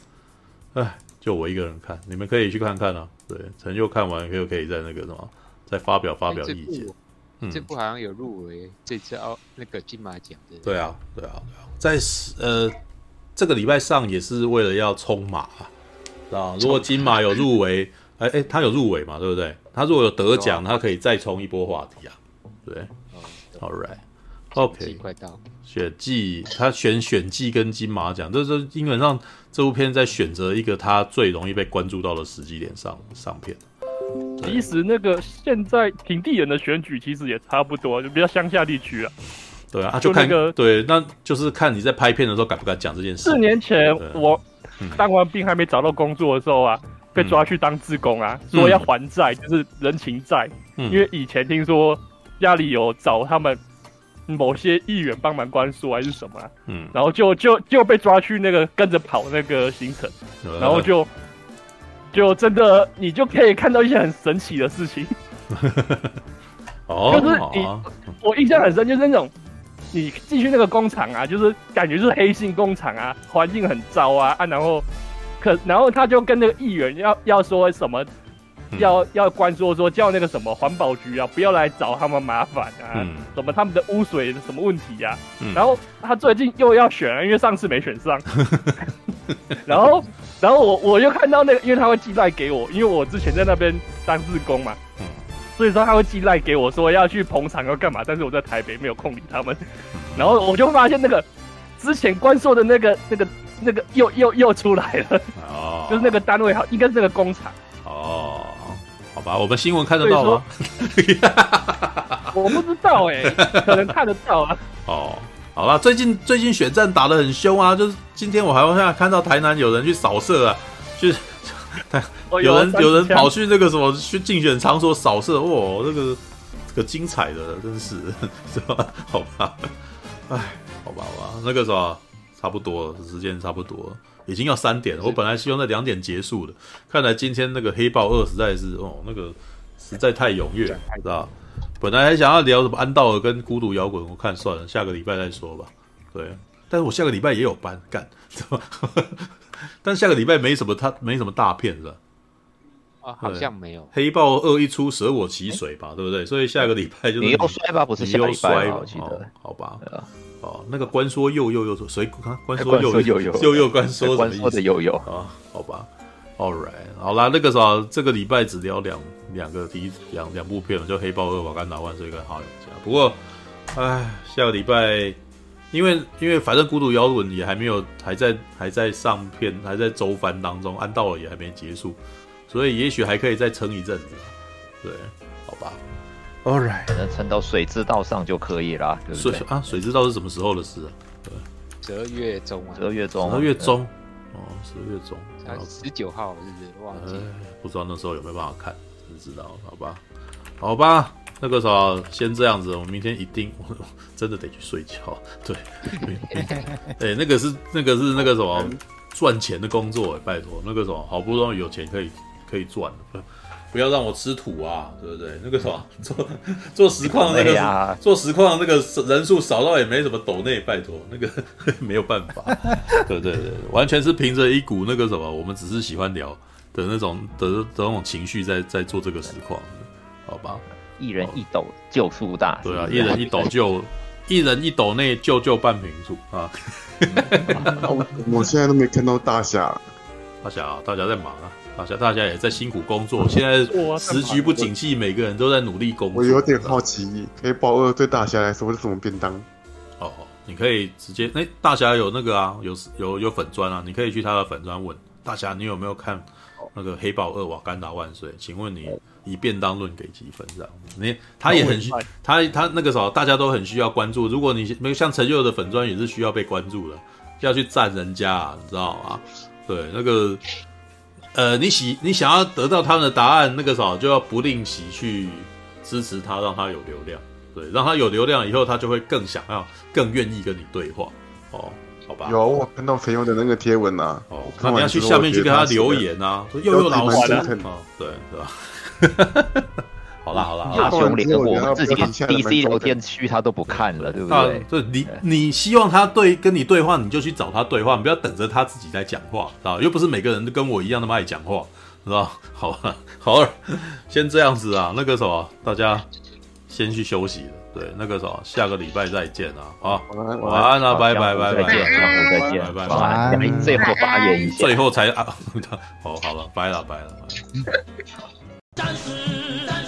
哎，就我一个人看，你们可以去看看啊。对，成就看完又可以在那个什么，再发表发表意见。嗯，这部好像有入围这次奥那个金马奖的。对啊，对啊，对啊，在呃这个礼拜上也是为了要冲马啊。如果金马有入围，哎哎，他有入围嘛？对不对？他如果有得奖，他可以再冲一波话题啊。对，All right。OK，快到选季，他选选季跟金马奖，这是基本上这部片在选择一个他最容易被关注到的时机点上上片。其实那个现在平地人的选举其实也差不多，就比较乡下地区啊。对啊，就看就那个对，那就是看你在拍片的时候敢不敢讲这件事。四年前我当完兵还没找到工作的时候啊，嗯、被抓去当自工啊，嗯、说要还债，就是人情债。嗯、因为以前听说家里有找他们。某些议员帮忙关说还是什么、啊，嗯，然后就就就被抓去那个跟着跑那个行程，嗯、然后就就真的你就可以看到一些很神奇的事情，[LAUGHS] 哦，就是你、啊、我印象很深，就是那种你进去那个工厂啊，就是感觉是黑心工厂啊，环境很糟啊，啊，然后可然后他就跟那个议员要要说什么。要要关注说叫那个什么环保局啊，不要来找他们麻烦啊，嗯、什么他们的污水什么问题呀、啊？嗯、然后他最近又要选了，因为上次没选上。[LAUGHS] 然后然后我我又看到那个，因为他会寄赖给我，因为我之前在那边当志工嘛，嗯、所以说他会寄赖给我说要去捧场要干嘛，但是我在台北没有空理他们。[LAUGHS] 然后我就发现那个之前关说的那个那个那个又又又出来了，哦，就是那个单位好，应该是那个工厂。哦好吧，我们新闻看得到吗？[LAUGHS] 我不知道哎、欸，可能看得到啊。[LAUGHS] 哦，好了，最近最近选战打得很凶啊，就是今天我还像看到台南有人去扫射啊，就是 [LAUGHS] 有人有人跑去那个什么去竞选场所扫射，哇、哦，这个这个精彩的，真是 [LAUGHS] 是吧？好吧，哎，好吧，好吧，那个什么，差不多了，时间差不多了。已经要三点了，我本来希望在两点结束的，看来今天那个黑豹二实在是哦，那个实在太踊跃，知道？本来还想要聊什么安道尔跟孤独摇滚，我看算了，下个礼拜再说吧。对，但是我下个礼拜也有班干，[LAUGHS] 但下个礼拜没什么，他没什么大片是吧？啊，好像没有。黑豹二一出，舍我其谁吧，对不对？所以下个礼拜就是你又摔吧，不是下个礼拜吧？我记得，哦、好吧。哦，那个关说又又又说谁？关说又又又又关说什么意思？又又啊，好吧，All right，好啦，那个啥，这个礼拜只聊两两个第一，两两部片了，就《黑豹二》、《瓦干达万岁》跟《哈勇家》。不过，哎，下个礼拜，因为因为反正《孤独摇滚》也还没有，还在还在上片，还在周番当中，按道理也还没结束，所以也许还可以再撑一阵子。对，好吧。All right，可能撑到水之道上就可以了，对不对？水啊，水之道是什么时候的事啊？对，十二月中啊，十二月中，十二月中，哦，十二月中，十九号是不是？忘记，不知道那时候有没有办法看，不知道，好吧，好吧，那个时候先这样子，我明天一定，我真的得去睡觉。[LAUGHS] 对，哎，那个是那个是那个什么赚钱的工作，拜托，那个什么好不容易有钱可以可以赚。不要让我吃土啊，对不对？那个什么做做实况那个、啊、做实况那个人数少到也没什么抖内，拜托那个 [LAUGHS] 没有办法，对对对，完全是凭着一股那个什么，我们只是喜欢聊的那种的的那种情绪在在做这个实况，好吧？一人一斗救树大，对啊，一人一斗救 [LAUGHS] 一人一斗内救救半瓶醋啊！[LAUGHS] 我现在都没看到大侠，大侠啊，大侠在忙啊。大侠大侠也在辛苦工作，现在时局不景气，每个人都在努力工作。我有点好奇，黑豹二对大侠来说是什么便当？哦，你可以直接，哎、欸，大侠有那个啊，有有有粉砖啊，你可以去他的粉砖问大侠，你有没有看那个黑豹二？瓦干达万岁！请问你以便当论给几分？这样，你他也很需，他他那个时候大家都很需要关注。如果你没有像陈佑的粉砖也是需要被关注的，要去赞人家，啊，你知道吗？对，那个。呃，你喜你想要得到他们的答案，那个时候就要不吝惜去支持他，让他有流量，对，让他有流量以后，他就会更想要、更愿意跟你对话，哦，好吧。有我看到朋友的那个贴文啊，哦，那你要去下面去跟他留言啊，说又有老师对，对吧？好 [LAUGHS] 啦好啦，大兄连我们自己 DC 聊天区他都不看了，对不对？对，你你希望他对跟你对话，你就去找他对话，你不要等着他自己在讲话，知道？又不是每个人都跟我一样那么爱讲话，知道？好吧，好了，先这样子啊，那个什么，大家先去休息了。对，那个什么，下个礼拜再见啊，好，晚安啊，拜拜拜拜，再见，再见，拜拜，最后发言一下，最后才啊，[LAUGHS] 哦，好了，拜了，拜了。一群